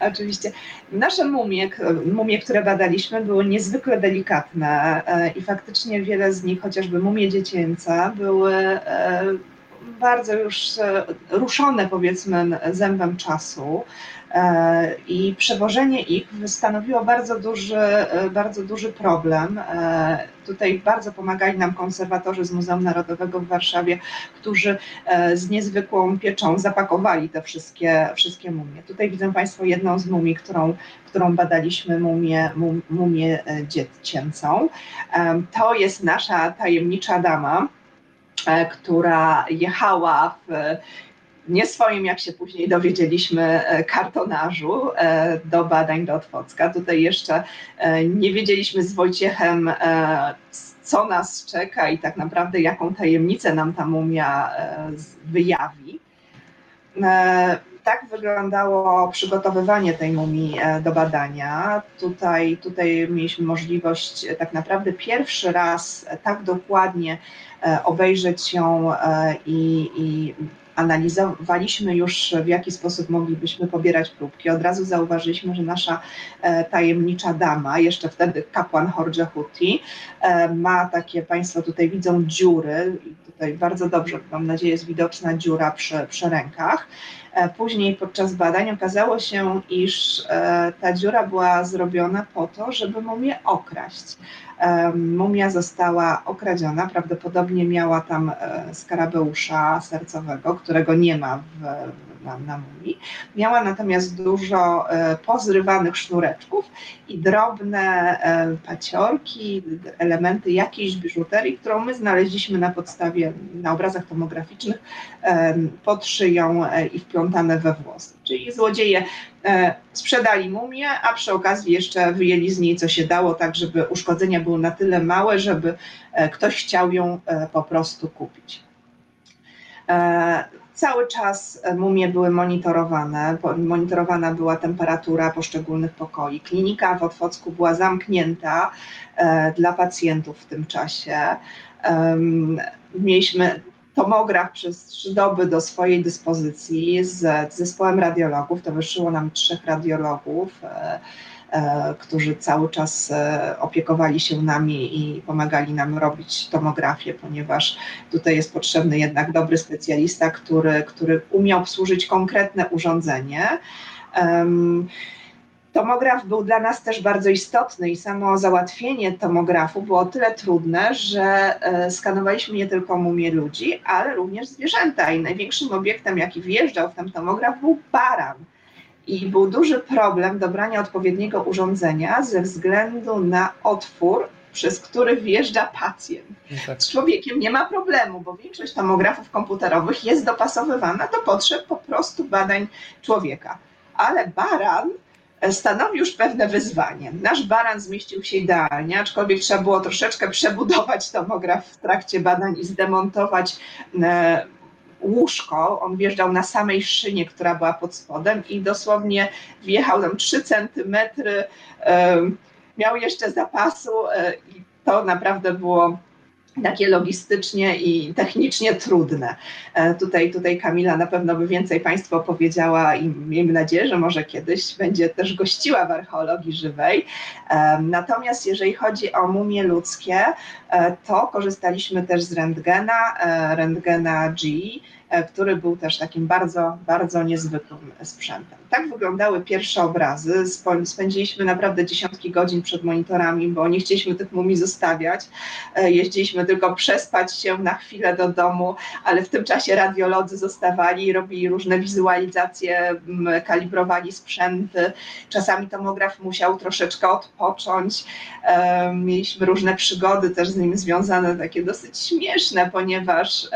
Oczywiście. Nasze mumie, mumie, które badaliśmy, były niezwykle delikatne e, i faktycznie wiele z nich, chociażby mumie dziecięce, były e, bardzo już e, ruszone, powiedzmy, zębem czasu. E, I przewożenie ich stanowiło bardzo duży, e, bardzo duży problem. Tutaj bardzo pomagali nam konserwatorzy z Muzeum Narodowego w Warszawie, którzy z niezwykłą pieczą zapakowali te wszystkie, wszystkie mumie. Tutaj widzą Państwo jedną z mumii, którą, którą badaliśmy, mumię, mumię dziecięcą. To jest nasza tajemnicza dama, która jechała w nie swoim, jak się później dowiedzieliśmy, e, kartonażu e, do badań do Otwocka. Tutaj jeszcze e, nie wiedzieliśmy z Wojciechem, co nas czeka i tak naprawdę jaką tajemnicę nam ta mumia wyjawi. Tak wyglądało przygotowywanie tej mumii do badania. Tutaj, tutaj mieliśmy możliwość tak naprawdę pierwszy raz tak dokładnie obejrzeć ją i, i analizowaliśmy już, w jaki sposób moglibyśmy pobierać próbki. Od razu zauważyliśmy, że nasza e, tajemnicza dama, jeszcze wtedy kapłan Horje Huti, e, ma takie, Państwo tutaj widzą dziury, tutaj bardzo dobrze, mam nadzieję, jest widoczna dziura przy, przy rękach. E, później podczas badań okazało się, iż ta dziura była zrobiona po to, żeby mumię okraść. Mumia została okradziona, prawdopodobnie miała tam e, skarabeusza sercowego, którego nie ma w, na, na mumii. Miała natomiast dużo e, pozrywanych sznureczków i drobne e, paciorki, elementy jakiejś biżuterii, którą my znaleźliśmy na podstawie, na obrazach tomograficznych pod szyją i wplątane we włosy. Czyli złodzieje sprzedali mumię, a przy okazji jeszcze wyjęli z niej co się dało, tak żeby uszkodzenia były na tyle małe, żeby ktoś chciał ją po prostu kupić. Cały czas e, mumie były monitorowane, monitorowana była temperatura poszczególnych pokoi. Klinika w Otwocku była zamknięta e, dla pacjentów w tym czasie. Mieliśmy tomograf przez trzy doby do swojej dyspozycji z zespołem radiologów, towarzyszyło nam trzech radiologów e, E, którzy cały czas e, opiekowali się nami i pomagali nam robić tomografię, ponieważ tutaj jest potrzebny jednak dobry specjalista, który, który umiał obsłużyć konkretne urządzenie. Tomograf był dla nas też bardzo istotny i samo załatwienie tomografu było o tyle trudne, że e, skanowaliśmy nie tylko mumie ludzi, ale również zwierzęta i największym obiektem, jaki wjeżdżał w ten tomograf był baran i był duży problem dobrania odpowiedniego urządzenia ze względu na otwór, przez który wjeżdża pacjent. No tak. Z człowiekiem nie ma problemu, bo większość tomografów komputerowych jest dopasowywana do potrzeb po prostu badań człowieka. Ale baran stanowi już pewne wyzwanie. Nasz baran zmieścił się idealnie, aczkolwiek trzeba było troszeczkę przebudować tomograf w trakcie badań i zdemontować e, łóżko, on wjeżdżał na samej szynie, która była pod spodem i dosłownie wjechał tam 3 centymetry, miał jeszcze zapasu e, i to naprawdę było takie logistycznie i technicznie trudne. E, tutaj, tutaj Kamila na pewno by więcej Państwu opowiedziała i miejmy nadzieję, że może kiedyś będzie też gościła w archeologii żywej. E, natomiast jeżeli chodzi o mumie ludzkie, to korzystaliśmy też z rentgena, rentgena G, E, który był też takim bardzo, bardzo niezwykłym sprzętem. Tak wyglądały pierwsze obrazy. Spędziliśmy naprawdę dziesiątki godzin przed monitorami, bo nie chcieliśmy tych mumii zostawiać. E, jeździliśmy tylko przespać się na chwilę do domu, ale w tym czasie radiolodzy zostawali, robili różne wizualizacje, kalibrowali sprzęty. Czasami tomograf musiał troszeczkę odpocząć. E, mieliśmy różne przygody też z nim związane, takie dosyć śmieszne, ponieważ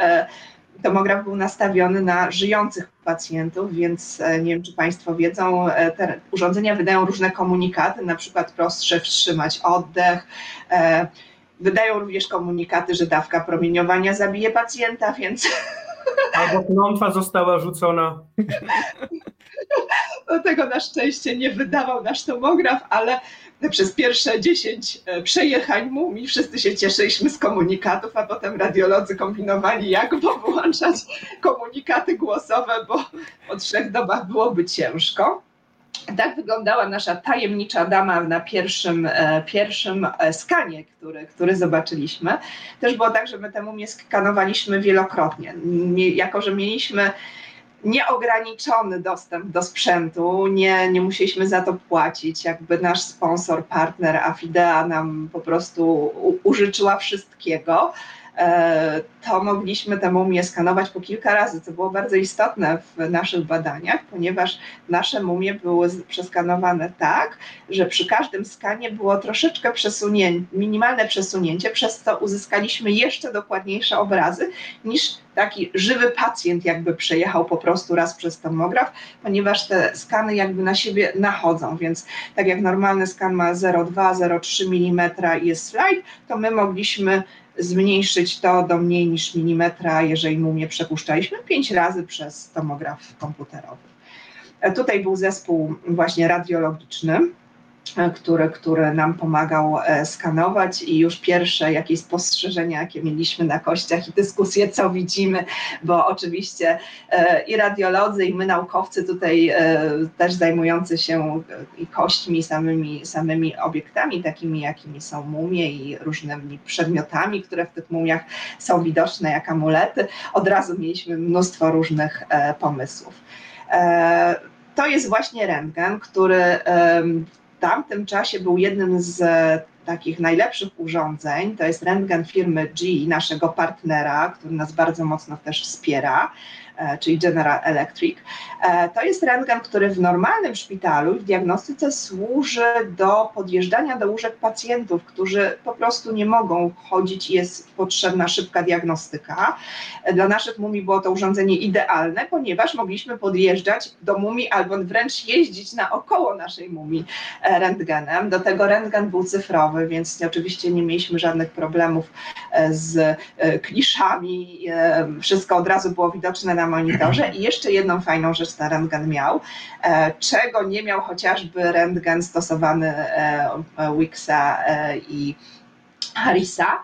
tomograf był nastawiony na żyjących pacjentów, więc e, nie wiem, czy Państwo wiedzą, e, te urządzenia wydają różne komunikaty, na przykład prostsze wstrzymać oddech. E, wydają również komunikaty, że dawka promieniowania zabije pacjenta, więc. Albo klątwa została rzucona. tego na szczęście nie wydawał nasz tomograf, ale przez pierwsze 10 e, przejechań mumii wszyscy się cieszyliśmy z komunikatów, a potem radiolodzy kombinowali, jak włączać komunikaty głosowe, bo po trzech dobach byłoby ciężko. Tak wyglądała nasza tajemnicza dama na pierwszym, e, pierwszym e, skanie, który, który zobaczyliśmy. Też było tak, że my tę mumię skanowaliśmy wielokrotnie. Jako, że mieliśmy nieograniczony dostęp do sprzętu, nie, nie musieliśmy za to płacić. Jakby nasz sponsor, partner Afidea nam po prostu użyczyła wszystkiego. E, to mogliśmy tę mumię skanować po kilka razy, co było bardzo istotne w naszych badaniach, ponieważ nasze mumie były przeskanowane tak, że przy każdym skanie było troszeczkę przesunięcie, minimalne przesunięcie, przez co uzyskaliśmy jeszcze dokładniejsze obrazy niż taki żywy pacjent jakby przejechał po prostu raz przez tomograf, ponieważ te skany jakby na siebie nachodzą, więc tak jak normalny skan ma 0,2-0,3 mm i jest slajd, to my mogliśmy zmniejszyć to do mniej niż milimetra, jeżeli mumię przepuszczaliśmy pięć razy przez tomograf komputerowy. E, tutaj był zespół właśnie radiologiczny, który, który nam pomagał e, skanować i już pierwsze jakieś spostrzeżenia, jakie mieliśmy na kościach i dyskusje, co widzimy, bo oczywiście e, i radiolodzy, i my naukowcy tutaj e, też zajmujący się i kośćmi, samymi, samymi obiektami, takimi jakimi są mumie i różnymi przedmiotami, które w tych mumiach są widoczne jak amulety, od razu mieliśmy mnóstwo różnych pomysłów. To jest właśnie rentgen, który tamtym czasie był jednym z e, takich najlepszych urządzeń. To jest rentgen firmy G, naszego partnera, który nas bardzo mocno też wspiera. E, czyli General Electric. E, to jest rentgen, który w normalnym szpitalu w diagnostyce służy do podjeżdżania do łóżek pacjentów, którzy po prostu nie mogą chodzić i jest potrzebna szybka diagnostyka. E, dla naszych mumii było to urządzenie idealne, ponieważ mogliśmy podjeżdżać do mumii albo wręcz jeździć naokoło naszej mumii rentgenem. Do tego rentgen był cyfrowy, więc oczywiście nie mieliśmy żadnych problemów z kliszami. Wszystko od razu było widoczne na na monitorze i jeszcze jedną fajną rzecz ten rentgen miał, e, czego nie miał chociażby rentgen stosowany e, Wixa e, i Harrisa,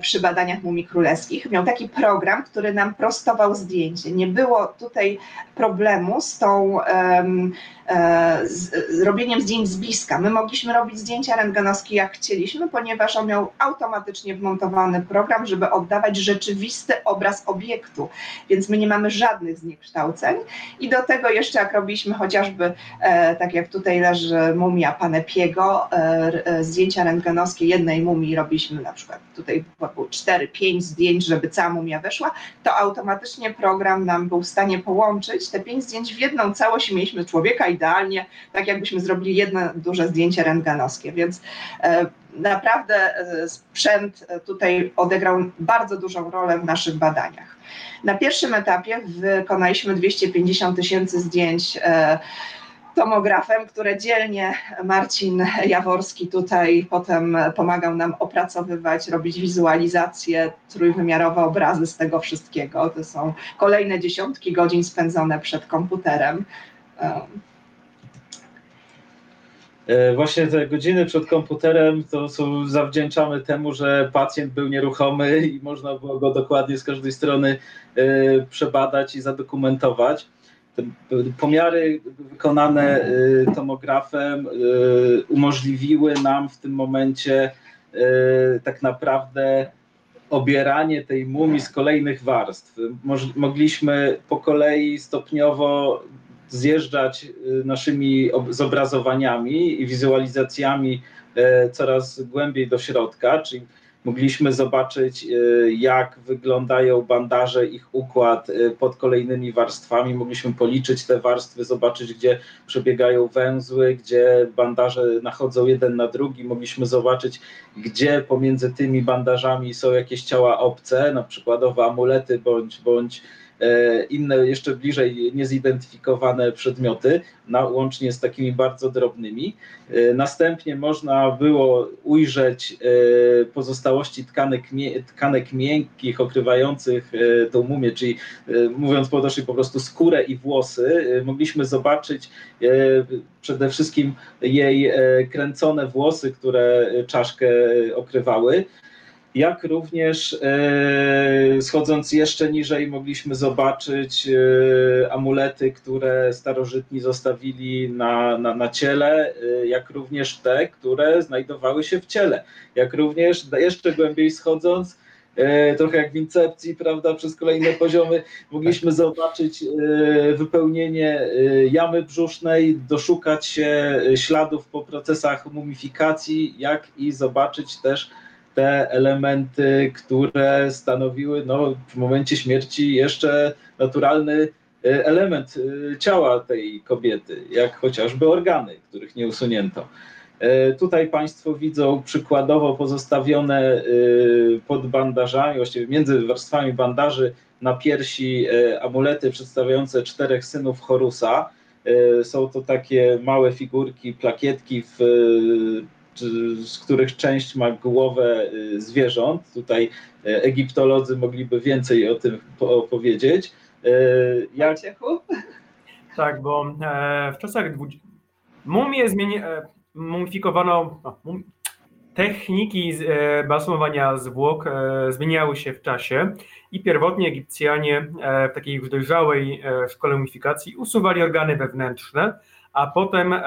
przy badaniach mumii królewskich. Miał taki program, który nam prostował zdjęcie. Nie było tutaj problemu z tą um, E, z robieniem zdjęć z bliska. My mogliśmy robić zdjęcia rentgenowskie jak chcieliśmy, ponieważ on miał automatycznie wmontowany program, żeby oddawać rzeczywisty obraz obiektu, więc my nie mamy żadnych zniekształceń i do tego jeszcze jak robiliśmy chociażby, e, tak jak tutaj leży mumia Panepiego, e, zdjęcia rentgenowskie jednej mumii robiliśmy na przykład tutaj było 4-5 zdjęć, żeby cała mumia weszła, to automatycznie program nam był w stanie połączyć te 5 zdjęć w jedną całość i mieliśmy człowieka idealnie, tak jakbyśmy zrobili jedno duże zdjęcie rentgenowskie, więc e, naprawdę e, sprzęt tutaj odegrał bardzo dużą rolę w naszych badaniach. Na pierwszym etapie wykonaliśmy 250 tysięcy zdjęć e, tomografem, które dzielnie Marcin Jaworski tutaj potem pomagał nam opracowywać, robić wizualizacje, trójwymiarowe obrazy z tego wszystkiego. To są kolejne dziesiątki godzin spędzone przed komputerem. E, właśnie te godziny przed komputerem to są zawdzięczamy temu, że pacjent był nieruchomy i można było go dokładnie z każdej strony e, przebadać i zadokumentować. Te pomiary wykonane e, tomografem umożliwiły nam w tym momencie tak naprawdę obieranie tej mumii z kolejnych warstw. Mogliśmy po kolei stopniowo zjeżdżać y, naszymi zobrazowaniami i wizualizacjami e, coraz głębiej do środka, czyli mogliśmy zobaczyć, e, jak wyglądają bandaże, ich układ pod kolejnymi warstwami. Mogliśmy policzyć te warstwy, zobaczyć, gdzie przebiegają węzły, gdzie bandaże nachodzą jeden na drugi. Mogliśmy zobaczyć, gdzie pomiędzy tymi bandażami są jakieś ciała obce, na przykładowe amulety bądź, bądź inne jeszcze bliżej niezidentyfikowane przedmioty, łącznie z takimi bardzo drobnymi. Następnie można było ujrzeć pozostałości tkanek, tkanek miękkich okrywających tą mumię, czyli mówiąc po po prostu skórę i włosy. Mogliśmy zobaczyć przede wszystkim jej kręcone włosy, które czaszkę okrywały jak również e, schodząc jeszcze niżej mogliśmy zobaczyć e, amulety, które starożytni zostawili na, na, na ciele, e, jak również te, które znajdowały się w ciele. Jak również jeszcze głębiej schodząc, trochę jak w incepcji, prawda, przez kolejne poziomy, mogliśmy zobaczyć wypełnienie jamy brzusznej, doszukać się śladów po procesach mumifikacji, jak i zobaczyć też te elementy, które stanowiły no, w momencie śmierci jeszcze naturalny y, element y, ciała tej kobiety, jak chociażby organy, których nie usunięto. Y, tutaj Państwo widzą przykładowo pozostawione pod bandażami, właściwie między warstwami bandaży na piersi amulety przedstawiające czterech synów Horusa. Są to takie małe figurki, plakietki w z których część ma głowę y, zwierząt. Tutaj y, egiptolodzy mogliby więcej o tym opowiedzieć. Y, jak... Tak, bo e, w czasach mumie zmieni... E, mumifikowano, techniki e, balsamowania zwłok zmieniały się w czasie i pierwotnie Egipcjanie w takiej już dojrzałej szkole mumifikacji usuwali organy wewnętrzne, a potem e,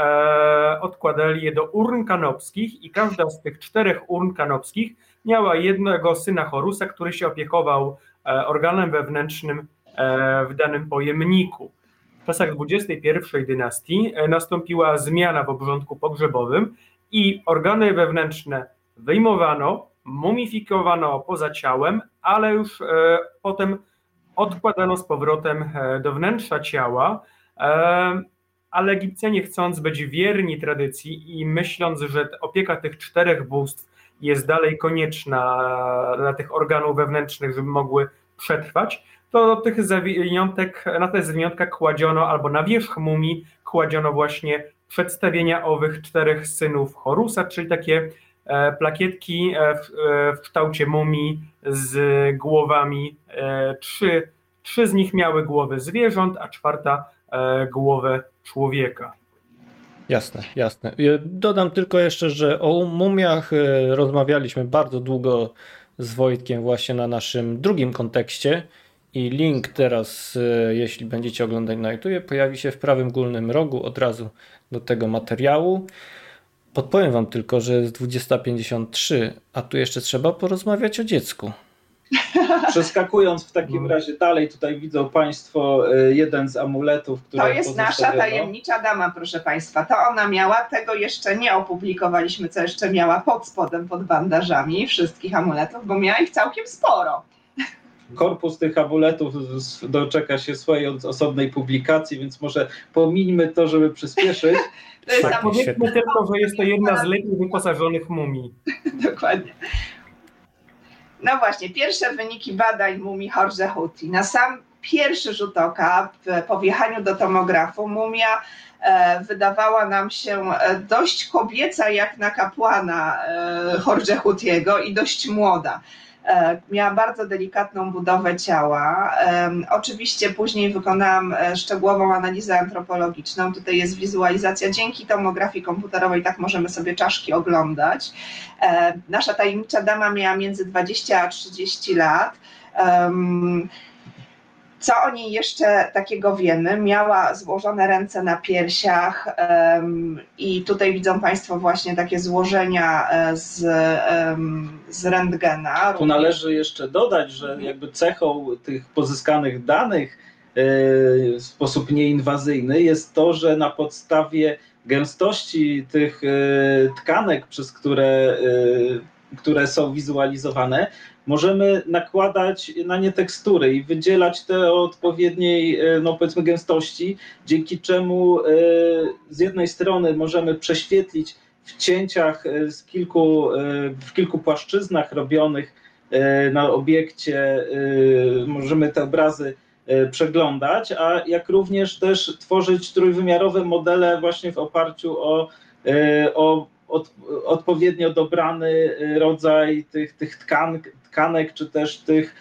odkładali je do urn kanopskich i każda z tych czterech urn kanopskich miała jednego syna Horusa, który się opiekował e, organem wewnętrznym e, w danym pojemniku. W czasach XXI dynastii e, nastąpiła zmiana w obrządku pogrzebowym i organy wewnętrzne wyjmowano, mumifikowano poza ciałem, ale już e, potem odkładano z powrotem e, do wnętrza ciała ale Egipcjanie chcąc być wierni tradycji i myśląc, że opieka tych czterech bóstw jest dalej konieczna dla tych organów wewnętrznych, żeby mogły przetrwać, to tych zawiniątek, na te zawiniątka kładziono albo na wierzch mumii kładziono właśnie przedstawienia owych czterech synów Horusa, czyli takie e, plakietki e, w, e, w kształcie mumii z głowami. Trzy, trzy z nich miały głowy zwierząt, a czwarta głowę człowieka. Jasne, jasne. Dodam tylko jeszcze, że o mumiach e, rozmawialiśmy bardzo długo z Wojtkiem właśnie na naszym drugim kontekście i link teraz, e, jeśli będziecie oglądać na YouTube, pojawi się w prawym górnym rogu od razu do tego materiału. Podpowiem Wam tylko, że jest 20.53, a tu jeszcze trzeba porozmawiać o dziecku. Przeskakując w takim no. razie dalej, tutaj widzą Państwo e, jeden z amuletów, który. To jest nasza tajemnicza dama, proszę Państwa. To ona miała, tego jeszcze nie opublikowaliśmy, co jeszcze miała pod spodem, pod bandażami wszystkich amuletów, bo miała ich całkiem sporo. Korpus tych amuletów doczeka się swojej osobnej publikacji, więc może pomińmy to, żeby przyspieszyć. To jest tak, powiedzmy tylko, że jest to jedna z lepiej wyposażonych mumii. Dokładnie. No właśnie, pierwsze wyniki badań mumii Jorge Huti. Na sam pierwszy rzut oka po wjechaniu do tomografu mumia e, wydawała nam się e, dość kobieca jak na kapłana e, Jorge Hutiego i dość młoda. E, miała bardzo delikatną budowę ciała. Oczywiście później wykonałam e, szczegółową analizę antropologiczną. Tutaj jest wizualizacja dzięki tomografii komputerowej, tak możemy sobie czaszki oglądać. E, nasza tajemnicza dama miała między 20 a 30 lat. Co o niej jeszcze takiego wiemy? Miała złożone ręce na piersiach um, i tutaj widzą Państwo właśnie takie złożenia e, z, um, z rentgena. Tu należy jeszcze dodać, że jakby cechą tych pozyskanych danych e, w sposób nieinwazyjny jest to, że na podstawie gęstości tych e, tkanek, przez które, które są wizualizowane, możemy nakładać na nie tekstury i wydzielać te o odpowiedniej, e, no powiedzmy, gęstości, dzięki czemu e, z jednej strony możemy prześwietlić w cięciach e, z kilku, w kilku płaszczyznach robionych na obiekcie, możemy te obrazy przeglądać, a jak również też tworzyć trójwymiarowe modele właśnie w oparciu o, o od, odpowiednio dobrany rodzaj tych, tych tkan, tkanek, czy też tych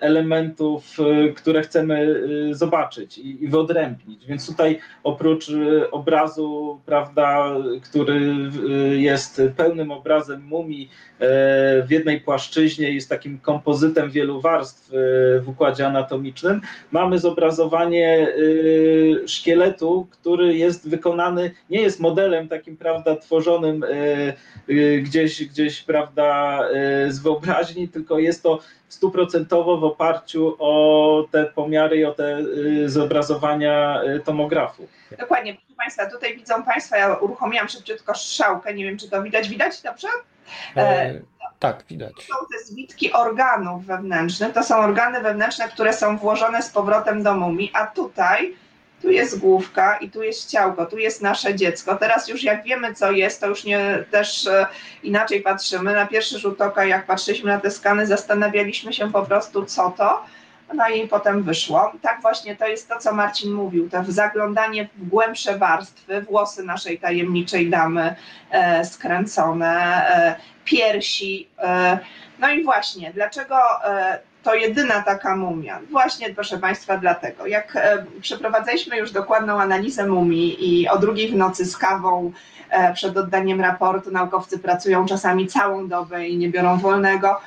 elementów, e, które chcemy e, zobaczyć i, i wyodrębnić. Więc tutaj oprócz obrazu, prawda, który jest pełnym obrazem mumii w jednej płaszczyźnie, jest takim kompozytem wielu warstw w układzie anatomicznym, mamy zobrazowanie szkieletu, który jest wykonany, nie jest modelem takim, prawda, tworzonym gdzieś, gdzieś, prawda, z wyobraźni, tylko jest to stuprocentowo w oparciu o te pomiary i o te y, zobrazowania y, tomografu. Dokładnie, proszę Państwa, tutaj widzą Państwo, ja uruchomiłam szybciutko strzałkę, nie wiem czy to widać, widać dobrze? E, e tak, widać. To są te zwitki organów wewnętrznych, to są organy wewnętrzne, które są włożone z powrotem do mumii, a tutaj tu jest główka i tu jest ciałko, tu jest nasze dziecko. Teraz już jak wiemy, co jest, to już nie też e, inaczej patrzymy. Na pierwszy rzut oka, jak patrzyliśmy na te skany, zastanawialiśmy się po prostu, co to. No i potem wyszło. Tak właśnie to jest to, co Marcin mówił, to zaglądanie w głębsze warstwy, włosy naszej tajemniczej damy e, skręcone, e, piersi. E, no i właśnie, dlaczego e, to jedyna taka mumia. Właśnie, proszę Państwa, dlatego. Jak e, przeprowadzaliśmy już dokładną analizę mumii i o drugiej w nocy z kawą e, przed oddaniem raportu, naukowcy pracują czasami całą dobę i nie biorą wolnego.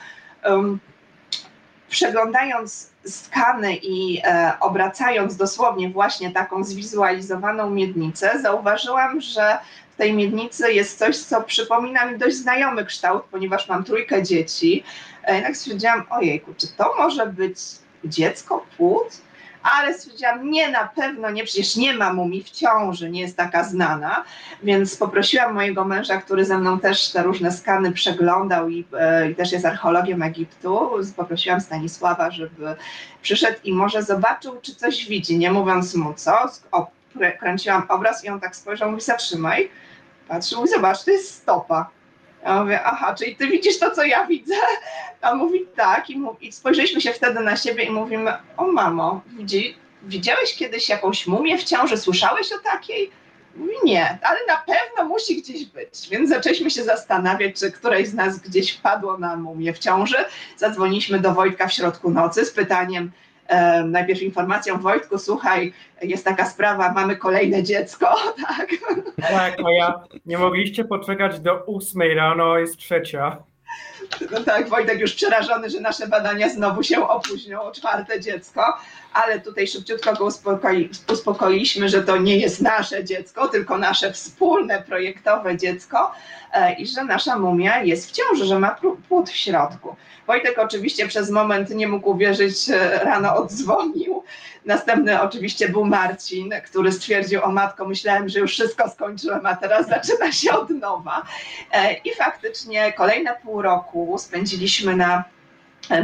Przeglądając skany i e, obracając dosłownie właśnie taką zwizualizowaną miednicę, zauważyłam, że tej miednicy jest coś, co przypomina mi dość znajomy kształt, ponieważ mam trójkę dzieci. E, jednak stwierdziłam, ojejku, czy to może być dziecko płód? ale stwierdziłam, nie, na pewno nie, przecież nie ma mumii w ciąży, nie jest taka znana, więc poprosiłam mojego męża, który ze mną też te różne skany przeglądał i, e, i też jest archeologiem Egiptu, poprosiłam Stanisława, żeby przyszedł i może zobaczył, czy coś widzi, nie mówiąc mu co, kręciłam obraz i on tak spojrzał, mówi, zatrzymaj, patrzył i zobacz, to jest stopa. Ja mówię, aha, czyli ty widzisz to, co ja widzę? A mówi tak i, mówi, i spojrzeliśmy się wtedy na siebie i mówimy, o mamo, widzi, widziałeś kiedyś jakąś mumię w ciąży, słyszałeś o takiej? Mówi nie, ale na pewno musi gdzieś być. Więc zaczęliśmy się zastanawiać, czy któreś z nas gdzieś wpadło na mumię w ciąży. Zadzwoniliśmy do Wojtka w środku nocy z pytaniem, najpierw informacją Wojtku, słuchaj, jest taka sprawa, mamy kolejne dziecko, tak. Tak, a ja nie mogliście poczekać do ósmej rano, jest trzecia. No tak, Wojtek już przerażony, że nasze badania znowu się opóźnią o czwarte dziecko, ale tutaj szybciutko go uspokoi, uspokoiliśmy, że to nie jest nasze dziecko, tylko nasze wspólne projektowe dziecko e, i że nasza mumia jest w ciąży, że ma płód w środku. Wojtek oczywiście przez moment nie mógł uwierzyć, e, rano odzwonił. Następny oczywiście był Marcin, który stwierdził, o matko, myślałem, że już wszystko skończyłem, a teraz zaczyna się od nowa. E, I faktycznie kolejne pół roku spędziliśmy na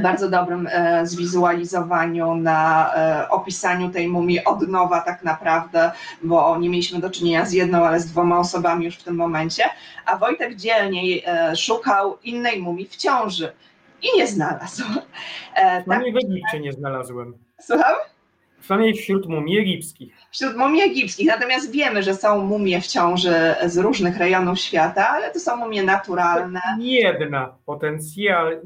bardzo dobrym zwizualizowaniu, na opisaniu tej mumii od nowa tak naprawdę, bo nie mieliśmy do czynienia z jedną, ale z dwoma osobami już w tym momencie, a Wojtek dzielnie szukał innej mumii w ciąży i nie znalazł. E, Przynajmniej tak, w Egipcie nie znalazłem. Słucham? Przynajmniej wśród mumii egipskich. Wśród mumii egipskich, natomiast wiemy, że są mumie w ciąży z różnych rejonów świata, ale to są mumie naturalne. Jedna potencjal.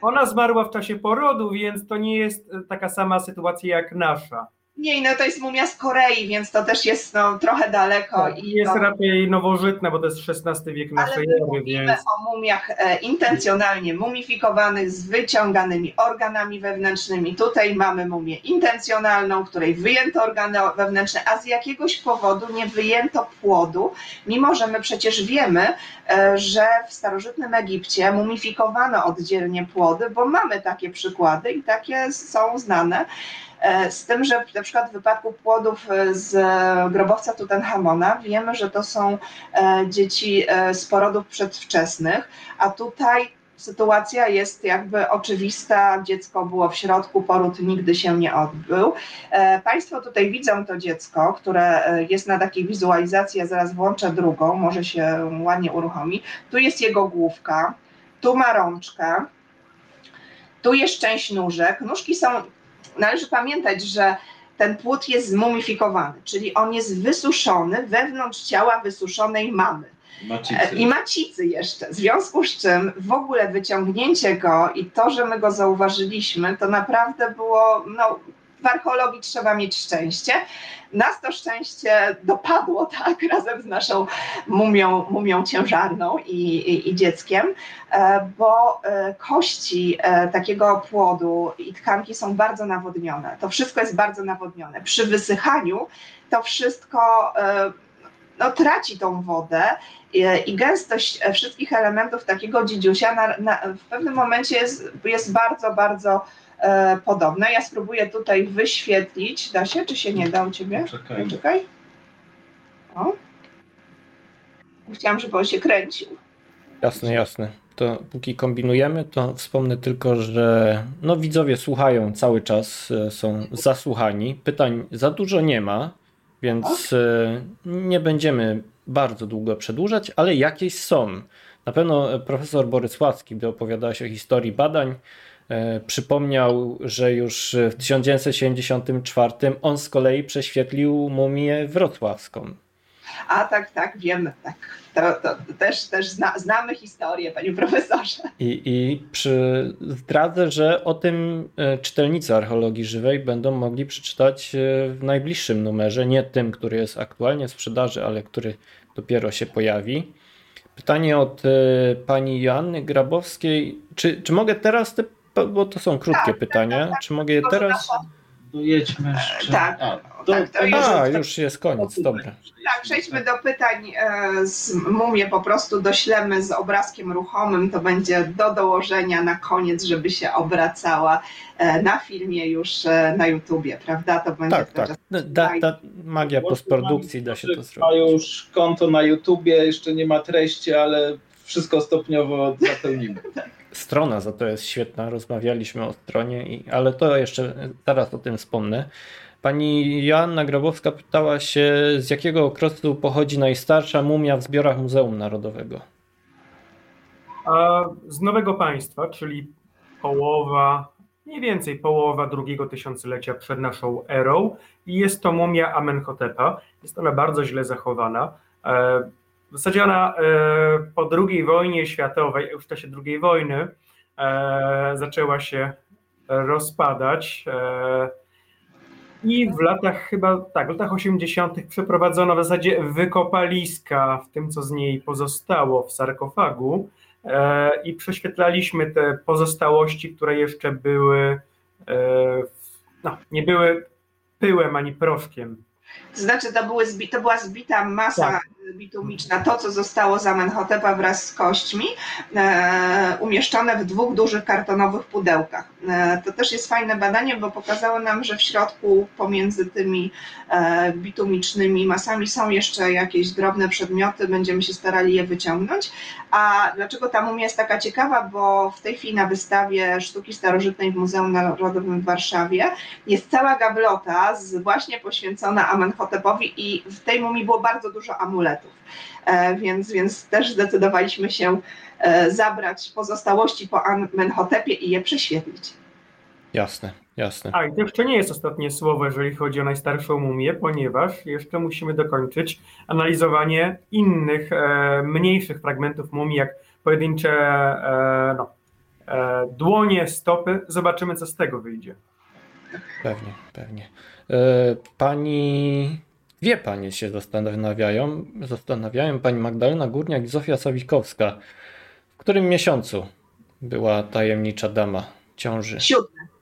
Ona zmarła w czasie porodu, więc to nie jest taka sama sytuacja jak nasza. Nie, no to jest mumia z Korei, więc to też jest no, trochę daleko. Tak, i jest to... raczej nowożytne, bo to jest XVI wiek naszej ery. Mówimy więc... o mumiach e, intencjonalnie mumifikowanych z wyciąganymi organami wewnętrznymi. Tutaj mamy mumię intencjonalną, której wyjęto organy wewnętrzne, a z jakiegoś powodu nie wyjęto płodu, mimo że my przecież wiemy, e, że w starożytnym Egipcie mumifikowano oddzielnie płody, bo mamy takie przykłady i takie są znane. E, z tym, że na przykład w wypadku płodów e, z grobowca Tutenchamona wiemy, że to są e, dzieci z porodów przedwczesnych, a tutaj sytuacja jest jakby oczywista, dziecko było w środku, poród nigdy się nie odbył. Państwo tutaj widzą to dziecko, które jest na takiej wizualizacji, ja zaraz włączę drugą, może się ładnie uruchomi. Tu jest jego główka, tu ma rączkę, tu jest część nóżek. Nóżki są należy pamiętać, że ten płód jest zmumifikowany, czyli on jest wysuszony wewnątrz ciała wysuszonej mamy. Macicy. I macicy jeszcze. W związku z czym w ogóle wyciągnięcie go i to, że my go zauważyliśmy, to naprawdę było, no, w archeologii trzeba mieć szczęście. Nas to szczęście dopadło, tak, razem z naszą mumią, mumią ciężarną i, i, i dzieckiem, e, bo e, kości e, takiego płodu i tkanki są bardzo nawodnione. To wszystko jest bardzo nawodnione. Przy wysychaniu to wszystko no, traci tą wodę i gęstość wszystkich elementów takiego dziedziusia na, na, w pewnym momencie jest, jest bardzo, bardzo e, podobna. Ja spróbuję tutaj wyświetlić. Da się, czy się nie da u Ciebie? Czekaj. Czekaj. O. Chciałam, żeby on się kręcił. Jasne, jasne. To póki kombinujemy, to wspomnę tylko, że no widzowie słuchają cały czas, e, są zasłuchani. Pytań za dużo nie ma, więc e, nie będziemy bardzo długo przedłużać, ale jakieś są. Na pewno profesor Borysławski, gdy opowiadałeś o historii badań, przypomniał, że już w 1974 on z kolei prześwietlił mumię wrocławską. A tak, tak, wiemy, tak. To, to też, też zna, znamy historię, panie profesorze. I, I przy, zdradzę, że o tym e, czytelnicy archeologii żywej będą mogli przeczytać e, w najbliższym numerze, nie tym, który jest aktualnie w sprzedaży, ale który dopiero się pojawi. Pytanie od e, pani Joanny Grabowskiej. Czy, czy mogę teraz te, bo to są krótkie tak, pytania, tak, tak, czy mogę je teraz? Dojedźmy jeszcze. Tak. A, tak, to już, A, już jest koniec, dobra. Tak, przejdźmy do pytań e, z mumię, po prostu doślemy z obrazkiem ruchomym, to będzie do dołożenia na koniec, żeby się obracała e, na filmie już e, na YouTubie, prawda? To będzie Tak, tak. Da, da, magia postprodukcji da się to Ma zrobić. już konto na YouTubie, jeszcze nie ma treści, ale wszystko stopniowo zapełnimy. Strona za to jest świetna, rozmawialiśmy o stronie, i, ale to jeszcze zaraz o tym wspomnę. Pani Joanna Grabowska pytała się, z jakiego okresu pochodzi najstarsza mumia w zbiorach Muzeum Narodowego. Z Nowego Państwa, czyli połowa, mniej więcej połowa drugiego tysiąclecia przed naszą erą i jest to mumia Amenhotepa. Jest ona bardzo źle zachowana. E, w zasadzie ona e, po II wojnie światowej, w czasie II wojny e, zaczęła się rozpadać i w latach chyba, tak, w latach 80. przeprowadzono w zasadzie wykopaliska w tym, co z niej pozostało w sarkofagu e, i prześwietlaliśmy te pozostałości, które jeszcze były, e, no, nie były pyłem ani proszkiem. To znaczy, to, były to była zbita masa Tak. Bitumiczna, to co zostało z Amenhotepa wraz z kośćmi, e, umieszczone w dwóch dużych kartonowych pudełkach. E, to też jest fajne badanie, bo pokazało nam, że w środku pomiędzy tymi e, bitumicznymi masami są jeszcze jakieś drobne przedmioty, będziemy się starali je wyciągnąć. A dlaczego ta mumia jest taka ciekawa? Bo w tej chwili na wystawie sztuki starożytnej w Muzeum Narodowym w Warszawie jest cała gablota z, właśnie poświęcona Amenhotepowi i w tej mumii było bardzo dużo amuletów, e, więc, więc też zdecydowaliśmy się e, zabrać pozostałości po Amenhotepie i je prześwietlić. Jasne, jasne. A i to jeszcze nie jest ostatnie słowo, jeżeli chodzi o najstarszą mumię, ponieważ jeszcze musimy dokończyć analizowanie innych, e, mniejszych fragmentów mumii, jak pojedyncze e, no, e, dłonie, stopy. Zobaczymy, co z tego wyjdzie. Pewnie, pewnie. E, Pani, dwie panie się zastanawiają, zastanawiają, pani Magdalena Górniak i Zofia Sawikowska. W którym miesiącu była tajemnicza dama ciąży? Siódmy.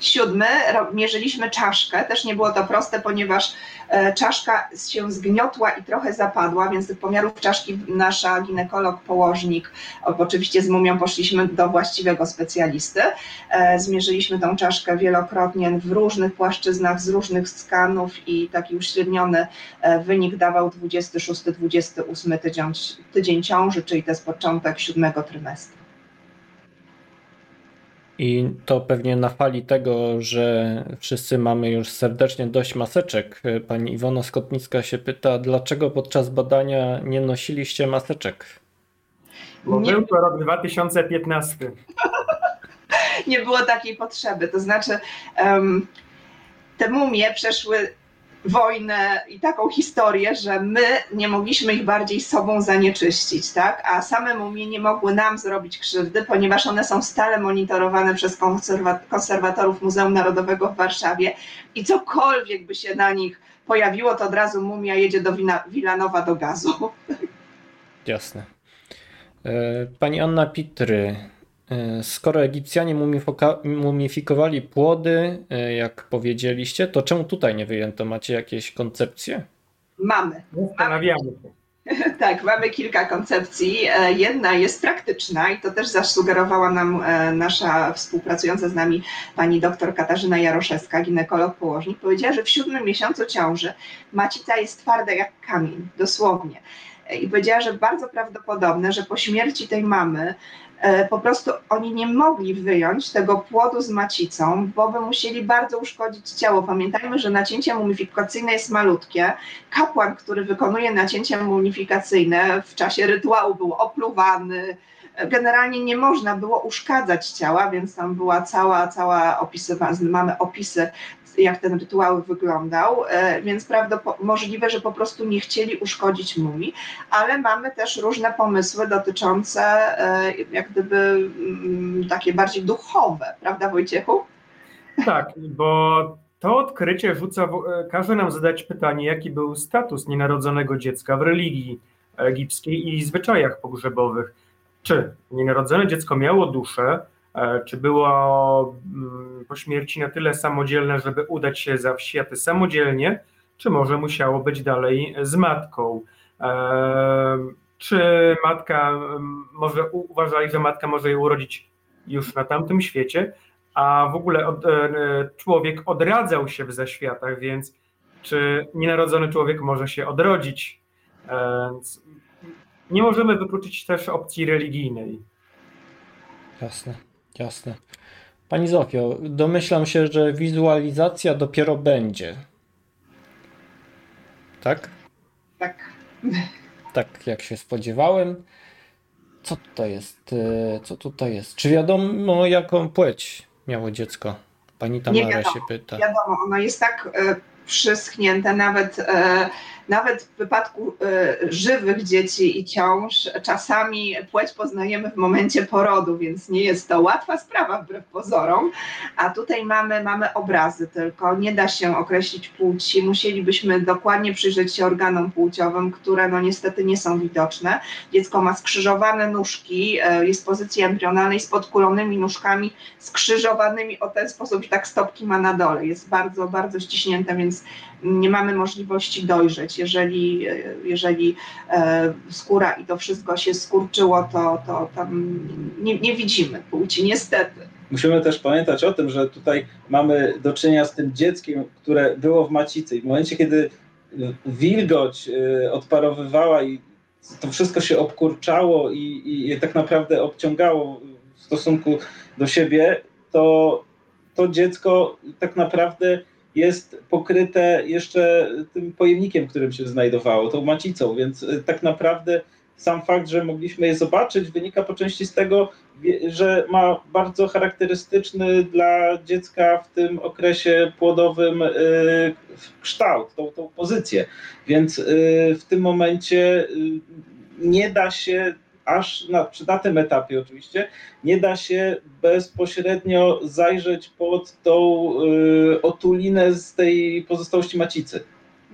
Siódmy, mierzyliśmy czaszkę, też nie było to proste, ponieważ e, czaszka się zgniotła i trochę zapadła, więc tych pomiarów czaszki nasza ginekolog, położnik, oczywiście z mumią poszliśmy do właściwego specjalisty. E, Zmierzyliśmy tą czaszkę wielokrotnie w różnych płaszczyznach, z różnych skanów i taki uśredniony e, wynik dawał 26-28 tydzień, tydzień ciąży, czyli to jest początek siódmego trymestru. I to pewnie na fali tego, że wszyscy mamy już serdecznie dość maseczek. Pani Iwona Skotnicka się pyta, dlaczego podczas badania nie nosiliście maseczek? Bo Nie- był to rok 2015. nie było takiej potrzeby. To znaczy, um, te mumie przeszły wojnę i taką historię, że my nie mogliśmy ich bardziej sobą zanieczyścić, tak? A same mumie nie mogły nam zrobić krzywdy, ponieważ one są stale monitorowane przez konserwatorów Muzeum Narodowego w Warszawie i cokolwiek by się na nich pojawiło, to od razu mumia jedzie do Wilanowa do gazu. Jasne. E, pani Anna Pitry, skoro Egipcjanie mumifikowali płody, e, jak powiedzieliście, to czemu tutaj nie wyjęto? Macie jakieś koncepcje? Mamy. Zastanawiamy się. Tak, mamy kilka koncepcji. Jedna jest praktyczna i to też zasugerowała nam nasza współpracująca z nami pani doktor Katarzyna Jaroszewska, ginekolog położnik. Powiedziała, że w siódmym miesiącu ciąży macica jest twarda jak kamień, dosłownie i powiedziała, że bardzo prawdopodobne, że po śmierci tej mamy e, po prostu oni nie mogli wyjąć tego płodu z macicą, bo by musieli bardzo uszkodzić ciało. Pamiętajmy, że nacięcie mumifikacyjne jest malutkie. Kapłan, który wykonuje nacięcie mumifikacyjne w czasie rytuału był opluwany, generalnie nie można było uszkadzać ciała, więc tam była cała, cała opisywana, mamy opisy jak ten rytuał wyglądał, e, więc możliwe, że po prostu nie chcieli uszkodzić mumii, ale mamy też różne pomysły dotyczące e, jak gdyby mm, takie bardziej duchowe, prawda Wojciechu? Tak, bo to odkrycie rzuca, e, każe nam zadać pytanie, jaki był status nienarodzonego dziecka w religii egipskiej i zwyczajach pogrzebowych. Czy nienarodzone dziecko miało duszę, czy było mm, po śmierci na tyle samodzielne, żeby udać się za światy samodzielnie, czy może musiało być dalej z matką? E, czy matka, może uważali, że matka może je urodzić już na tamtym świecie, a w ogóle od, e, człowiek odradzał się w zaświatach, więc czy nienarodzony człowiek może się odrodzić? Nie możemy wykluczyć też opcji religijnej. Jasne. Jasne. Pani Zofio, domyślam się, że wizualizacja dopiero będzie. Tak? Tak. Tak, jak się spodziewałem. Co to jest? E, co tutaj jest? Czy wiadomo, jaką płeć miało dziecko? Pani Tamara się pyta. Wiadomo, ono jest tak e, przyschnięte, nawet e, nawet w wypadku e, żywych dzieci i ciąż czasami płeć poznajemy w momencie porodu, więc nie jest to łatwa sprawa wbrew pozorom. A tutaj mamy, mamy obrazy tylko, nie da się określić płci. Musielibyśmy dokładnie przyjrzeć się organom płciowym, które no niestety nie są widoczne. Dziecko ma skrzyżowane nóżki, e, jest w pozycji embrionalnej z podkulonymi nóżkami, skrzyżowanymi o ten sposób i tak stopki ma na dole. Jest bardzo, bardzo ściśnięte, więc nie mamy możliwości dojrzeć. Jeżeli, jeżeli e, skóra i to wszystko się skurczyło, to, to tam nie, nie widzimy płci, niestety. Musimy też pamiętać o tym, że tutaj mamy do czynienia z tym dzieckiem, które było w macicy. I w momencie, kiedy wilgoć e, odparowywała i to wszystko się obkurczało i, i tak naprawdę obciągało w stosunku do siebie, to to dziecko tak naprawdę jest pokryte jeszcze tym pojemnikiem, którym się znajdowało, tą macicą, więc y, tak naprawdę sam fakt, że mogliśmy je zobaczyć, wynika po części z tego, że ma bardzo charakterystyczny dla dziecka w tym okresie płodowym y, kształt, tą, tą pozycję. Więc y, w tym momencie nie da się aż na, na tym etapie oczywiście, nie da się bezpośrednio zajrzeć pod tą y, otulinę z tej pozostałości macicy.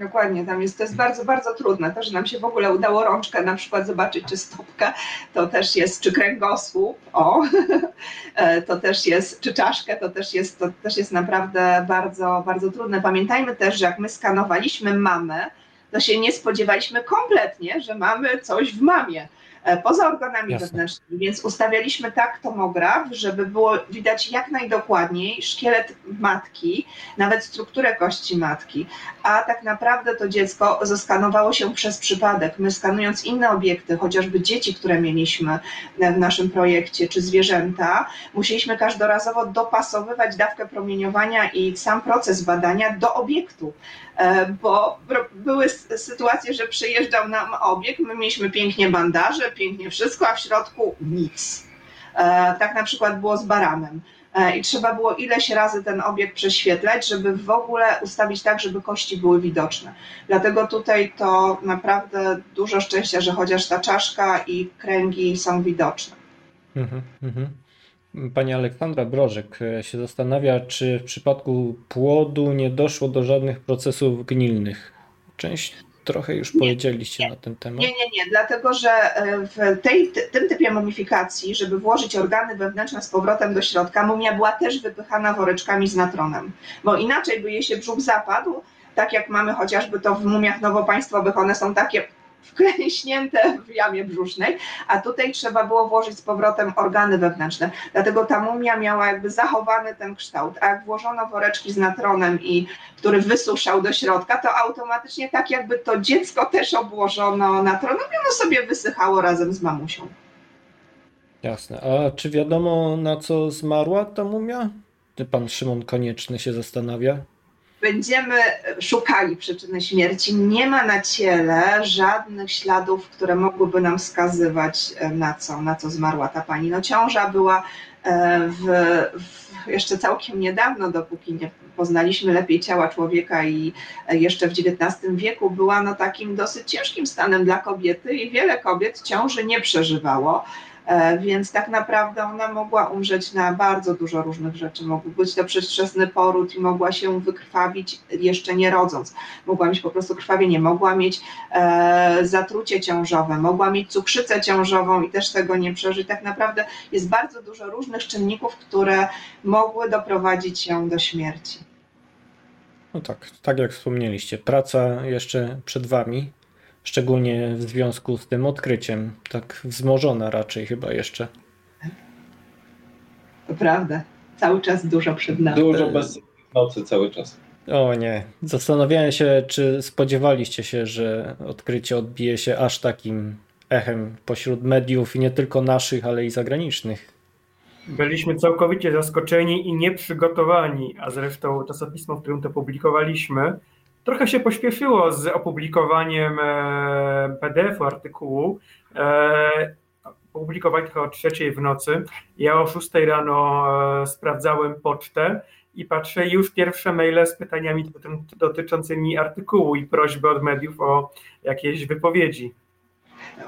Dokładnie, tam jest, to jest bardzo, bardzo trudne. To, że nam się w ogóle udało rączkę na przykład zobaczyć, czy stopka, to też jest, czy kręgosłup, o, e, to też jest, czy czaszkę, to też jest, to też jest naprawdę bardzo, bardzo trudne. Pamiętajmy też, że jak my skanowaliśmy mamę, to się nie spodziewaliśmy kompletnie, że mamy coś w mamie poza organami Jasne. wewnętrznymi, więc ustawialiśmy tak tomograf, żeby było widać jak najdokładniej szkielet matki, nawet strukturę kości matki, a tak naprawdę to dziecko zaskanowało się przez przypadek. My skanując inne obiekty, chociażby dzieci, które mieliśmy w naszym projekcie, czy zwierzęta, musieliśmy każdorazowo dopasowywać dawkę promieniowania i sam proces badania do obiektu. E, bo były sytuacje, że przyjeżdżał nam obiekt, my mieliśmy pięknie bandaże, pięknie wszystko, a w środku nic. E, tak na przykład było z baranem. E, I trzeba było ileś razy ten obiekt prześwietlać, żeby w ogóle ustawić tak, żeby kości były widoczne. Dlatego tutaj to naprawdę dużo szczęścia, że chociaż ta czaszka i kręgi są widoczne. Mhm, mhm. Pani Aleksandra Brożek e, się zastanawia, czy w przypadku płodu nie doszło do żadnych procesów gnilnych. Część trochę już Nie, powiedzieliście na ten temat. Nie, nie, nie, dlatego że e, w tej, tym typie mumifikacji, żeby włożyć organy wewnętrzne z powrotem do środka, mumia była też wypychana woreczkami z natronem, bo inaczej by jej się brzuch zapadł, tak jak mamy chociażby to w mumiach nowopaństwowych, one są takie wklęśnięte w jamie brzusznej, a tutaj trzeba było włożyć z powrotem organy wewnętrzne. Dlatego ta mumia miała jakby zachowany ten kształt, a jak włożono woreczki z natronem i który wysuszał do środka, to automatycznie tak jakby to dziecko też obłożono natronem i ono sobie wysychało razem z mamusią. Jasne. A czy wiadomo, na co zmarła ta mumia? Pan Szymon Konieczny się zastanawia. Będziemy szukali przyczyny śmierci. Nie ma na ciele żadnych śladów, które mogłyby nam wskazywać, e, na co, na co zmarła ta pani. No, ciąża była e, w, w jeszcze całkiem niedawno, dopóki nie poznaliśmy lepiej ciała człowieka i e, jeszcze w XIX wieku była no takim dosyć ciężkim stanem dla kobiety i wiele kobiet ciąży nie przeżywało. E, Więc tak naprawdę ona mogła umrzeć na bardzo dużo różnych rzeczy. Mógł być to przedwczesny poród i mogła się wykrwawić jeszcze nie rodząc. Mogła mieć po prostu krwawienie, mogła mieć e, zatrucie ciążowe, mogła mieć cukrzycę ciążową i też tego nie przeżyć. Tak naprawdę jest bardzo dużo różnych czynników, które mogły doprowadzić ją do śmierci. No tak, tak jak wspomnieliście, praca jeszcze przed wami, szczególnie w związku z tym odkryciem, tak wzmożona raczej chyba jeszcze. To prawda. Cały czas dużo przed nami. Dużo bez nocy cały czas. O nie, zastanawiałem się, czy spodziewaliście się, że odkrycie odbije się aż takim echem pośród mediów i nie tylko naszych, ale i zagranicznych. Byliśmy całkowicie zaskoczeni i nieprzygotowani, a zresztą czasopismo, w którym to publikowaliśmy, trochę się pośpieszyło z opublikowaniem e, PDF-u artykułu. E, Opublikowali trochę o trzeciej w nocy. Ja o 6 rano e, sprawdzałem pocztę i patrzę już pierwsze maile z pytaniami doty- dotyczącymi artykułu i prośby od mediów o jakieś wypowiedzi.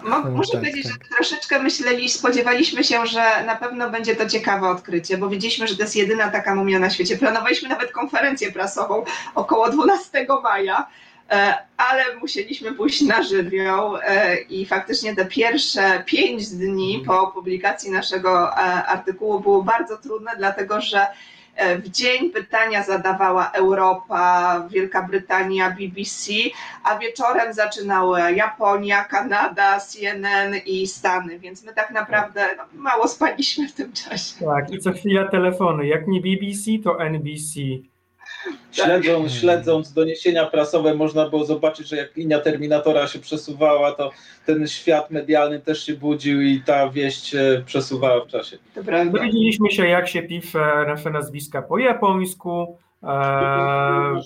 Mo- No Muszę tak, powiedzieć, tak. że troszeczkę myśleli, spodziewaliśmy się, że na pewno będzie to ciekawe odkrycie, bo wiedzieliśmy, że to jest jedyna taka mumia na świecie. Planowaliśmy nawet konferencję prasową około 12 maja, e, ale musieliśmy pójść na żywioł e, i faktycznie te pierwsze pięć dni po publikacji naszego e, artykułu było bardzo trudne, dlatego że w dzień pytania zadawała Europa, Wielka Brytania, BBC, a wieczorem zaczynały Japonia, Kanada, CNN i Stany, więc my tak naprawdę no, mało spaliśmy w tym czasie. Tak, i co chwila telefony. Jak nie BBC, to NBC. Śledząc, śledząc doniesienia prasowe, można było zobaczyć, że jak linia Terminatora się przesuwała, to ten świat medialny też się budził i ta wieść się przesuwała w czasie. Dowiedzieliśmy się, jak się pisze nasze nazwiska po japońsku, e,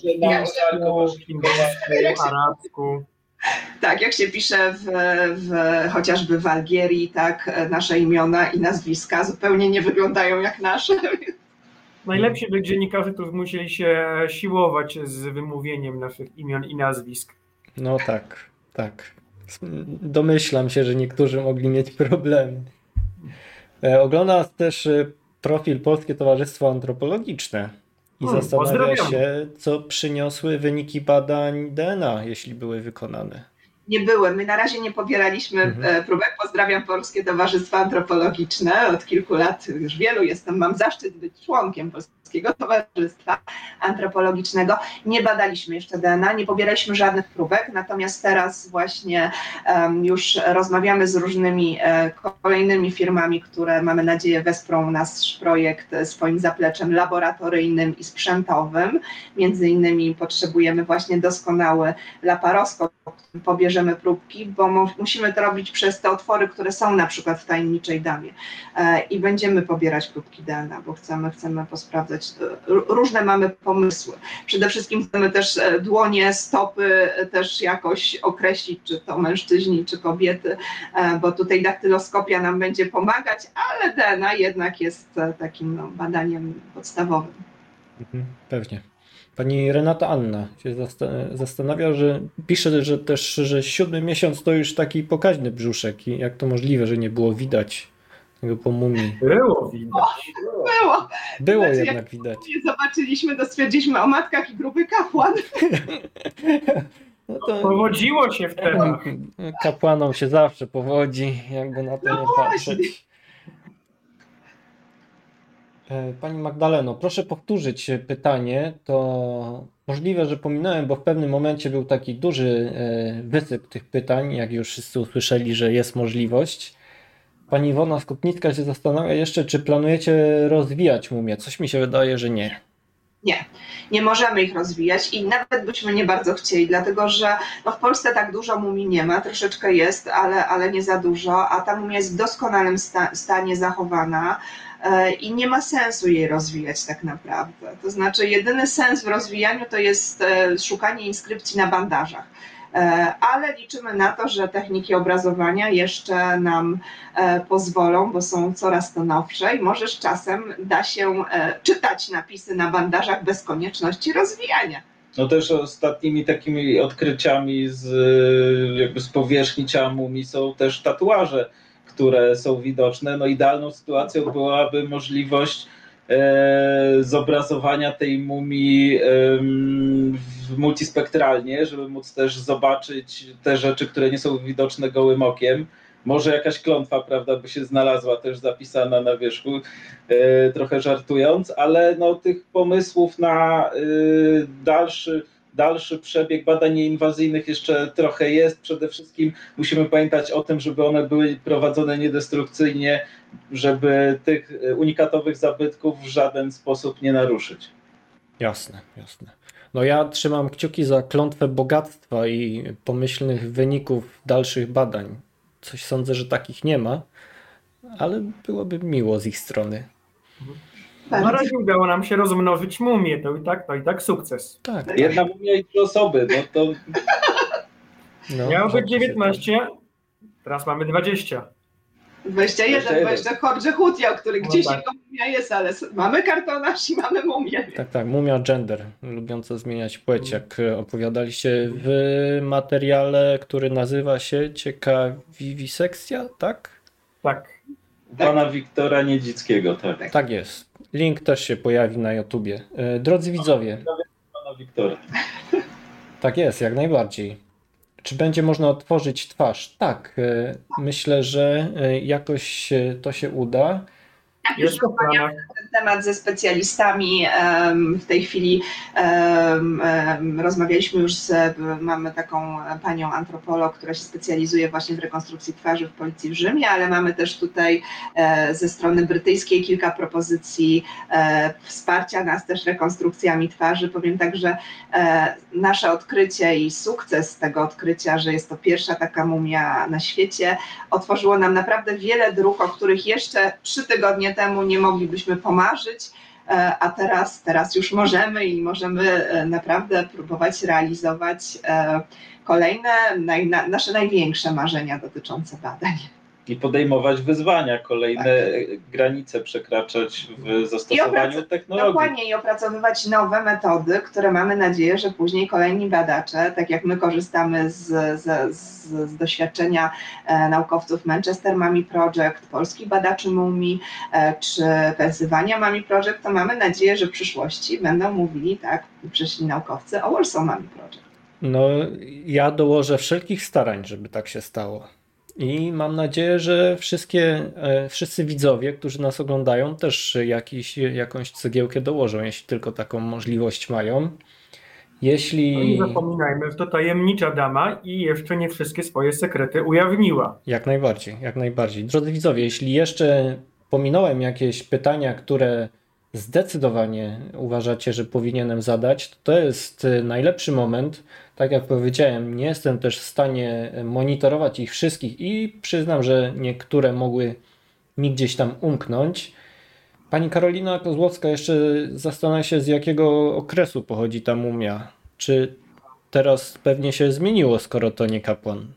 hindusku, arabsku. Tak, jak się pisze w, w, chociażby w Algierii, tak, nasze imiona i nazwiska zupełnie nie wyglądają jak nasze. Najlepsi dziennikarze, którzy musieli się siłować z wymówieniem naszych imion i nazwisk. No tak, tak. Domyślam się, że niektórzy mogli mieć problemy. E, Ogląda też e, profil Polskie Towarzystwo Antropologiczne i Hmm, zastanawia się, co przyniosły wyniki badań DNA, jeśli były wykonane. Nie były. My na razie nie pobieraliśmy Mhm. e, próbek. Pozdrawiam Polskie Towarzystwo Antropologiczne. Od kilku lat już wielu jestem. Mam zaszczyt być członkiem Polskiego Towarzystwa Antropologicznego. Nie badaliśmy jeszcze DNA, nie pobieraliśmy żadnych próbek, natomiast teraz właśnie em, już rozmawiamy z różnymi e, kolejnymi firmami, które mamy nadzieję wesprą nasz projekt swoim zapleczem laboratoryjnym i sprzętowym. Między innymi potrzebujemy właśnie doskonały laparoskop, pobierzemy bierzemy próbki, bo mu, musimy to robić przez te otwory, które są na przykład w tajemniczej damie e, i będziemy pobierać próbki DNA, bo chcemy, chcemy posprawdzać, e, różne mamy pomysły. Przede wszystkim chcemy też e, dłonie, stopy też jakoś określić, czy to mężczyźni, czy kobiety, bo tutaj daktyloskopia nam będzie pomagać, ale DNA jednak jest takim no, badaniem podstawowym. Mhm, pewnie. Pani Renata Anna się zastanawia, że pisze, że też, że siódmy miesiąc to już taki pokaźny brzuszek i jak to możliwe, że nie było widać tego po mumii. Było widać. Było. Było znaczy, jednak jak widać. zobaczyliśmy, to stwierdziliśmy o matkach i gruby kapłan. No to... Powodziło się wtedy. Kapłanom się zawsze powodzi, jakby na to no nie patrzeć. Pani Magdaleno, proszę powtórzyć pytanie. To możliwe, że pominąłem, bo w pewnym momencie był taki duży e, wysyp tych pytań, jak już wszyscy usłyszeli, że jest możliwość. Pani Iwona Skutnicka się zastanawia jeszcze, czy planujecie rozwijać mumię. Coś mi się wydaje, że nie. Nie, nie możemy ich rozwijać i nawet byśmy nie bardzo chcieli, dlatego że no w Polsce tak dużo mumii nie ma, troszeczkę jest, ale, ale nie za dużo, a ta mumia jest w doskonałym sta stanie zachowana. E, i nie ma sensu jej rozwijać tak naprawdę. To znaczy, jedyny sens w rozwijaniu to jest e, szukanie inskrypcji na bandażach. E, ale liczymy na to, że techniki obrazowania jeszcze nam pozwolą, bo są coraz to nowsze i może z czasem da się czytać napisy na bandażach bez konieczności rozwijania. No też ostatnimi takimi odkryciami z, jakby z powierzchni ciała mumii są też tatuaże które są widoczne. No idealną sytuacją byłaby możliwość e, zobrazowania tej mumii multispektralnie, żeby móc też zobaczyć te rzeczy, które nie są widoczne gołym okiem. Może jakaś klątwa, prawda, by się znalazła też zapisana na wierzchu, e, trochę żartując, ale no, tych pomysłów na e, dalszy dalszy przebieg badań nieinwazyjnych jeszcze trochę jest. Przede wszystkim musimy pamiętać o tym, żeby one były prowadzone niedestrukcyjnie, żeby tych unikatowych zabytków w żaden sposób nie naruszyć. Jasne, jasne. No ja trzymam kciuki za klątwę bogactwa i pomyślnych wyników dalszych badań. Coś sądzę, że takich nie ma, ale byłoby miło z ich strony. Mhm. Na razie udało nam się rozmnożyć mumię, to i tak, to i tak sukces. Tak. Jedna mumia i trzy osoby, no to... No, Miało być 19, teraz mamy 20. 21, 20 Jorge Hutia, który no gdzieś tak. jego mumia jest, ale mamy kartonaż i mamy mumię. Tak, tak, mumia gender, lubiąca zmieniać płeć, jak opowiadaliście w materiale, który nazywa się Ciekawiwisekcja, tak? Tak. Pana Wiktora Niedzickiego, tak. Tak jest. Link też się pojawi na YouTubie. E, drodzy widzowie. Tak jest, jak najbardziej. Czy będzie można otworzyć twarz? Tak, e, myślę, że e, jakoś to się uda. Tak, już rozmawiamy na ten temat ze specjalistami. W tej chwili rozmawialiśmy już z, mamy taką panią antropolog, która się specjalizuje właśnie w rekonstrukcji twarzy w policji w Rzymie, ale mamy też tutaj e, ze strony brytyjskiej kilka propozycji e, wsparcia nas też rekonstrukcjami twarzy. Powiem tak, że e, nasze odkrycie i sukces tego odkrycia, że jest to pierwsza taka mumia na świecie, otworzyło nam naprawdę wiele dróg, o których jeszcze trzy tygodnie temu nie moglibyśmy pomarzyć, e, a teraz, teraz już możemy i możemy e, naprawdę próbować realizować e, kolejne, nasze największe marzenia dotyczące badań i podejmować wyzwania, kolejne tak. granice przekraczać w zastosowaniu technologii. Dokładnie i opracowywać nowe metody, które mamy nadzieję, że później kolejni badacze, tak jak my korzystamy z, z, z, z doświadczenia e, naukowców Manchester Mummy Project, polskich badaczy mumii, e, czy Pensylwania Mummy Project, to mamy nadzieję, że w przyszłości będą mówili, tak, przyszli naukowcy o Warsaw Mummy Project. No, ja dołożę wszelkich starań, żeby tak się stało. I mam nadzieję, że wszystkie, e, wszyscy widzowie, którzy nas oglądają, też jakiś, jakąś cegiełkę dołożą, jeśli tylko taką możliwość mają. Jeśli... No nie zapominajmy, że to tajemnicza dama i jeszcze nie wszystkie swoje sekrety ujawniła. Jak najbardziej, jak najbardziej. Drodzy widzowie, jeśli jeszcze pominąłem jakieś pytania, które zdecydowanie uważacie, że powinienem zadać, to, to jest najlepszy moment tak jak powiedziałem, nie jestem też w stanie monitorować ich wszystkich i przyznam, że niektóre mogły mi gdzieś tam umknąć. Pani Karolina Kozłowska jeszcze zastanawia się, z jakiego okresu pochodzi ta mumia. Czy teraz pewnie się zmieniło, skoro to nie kapłan?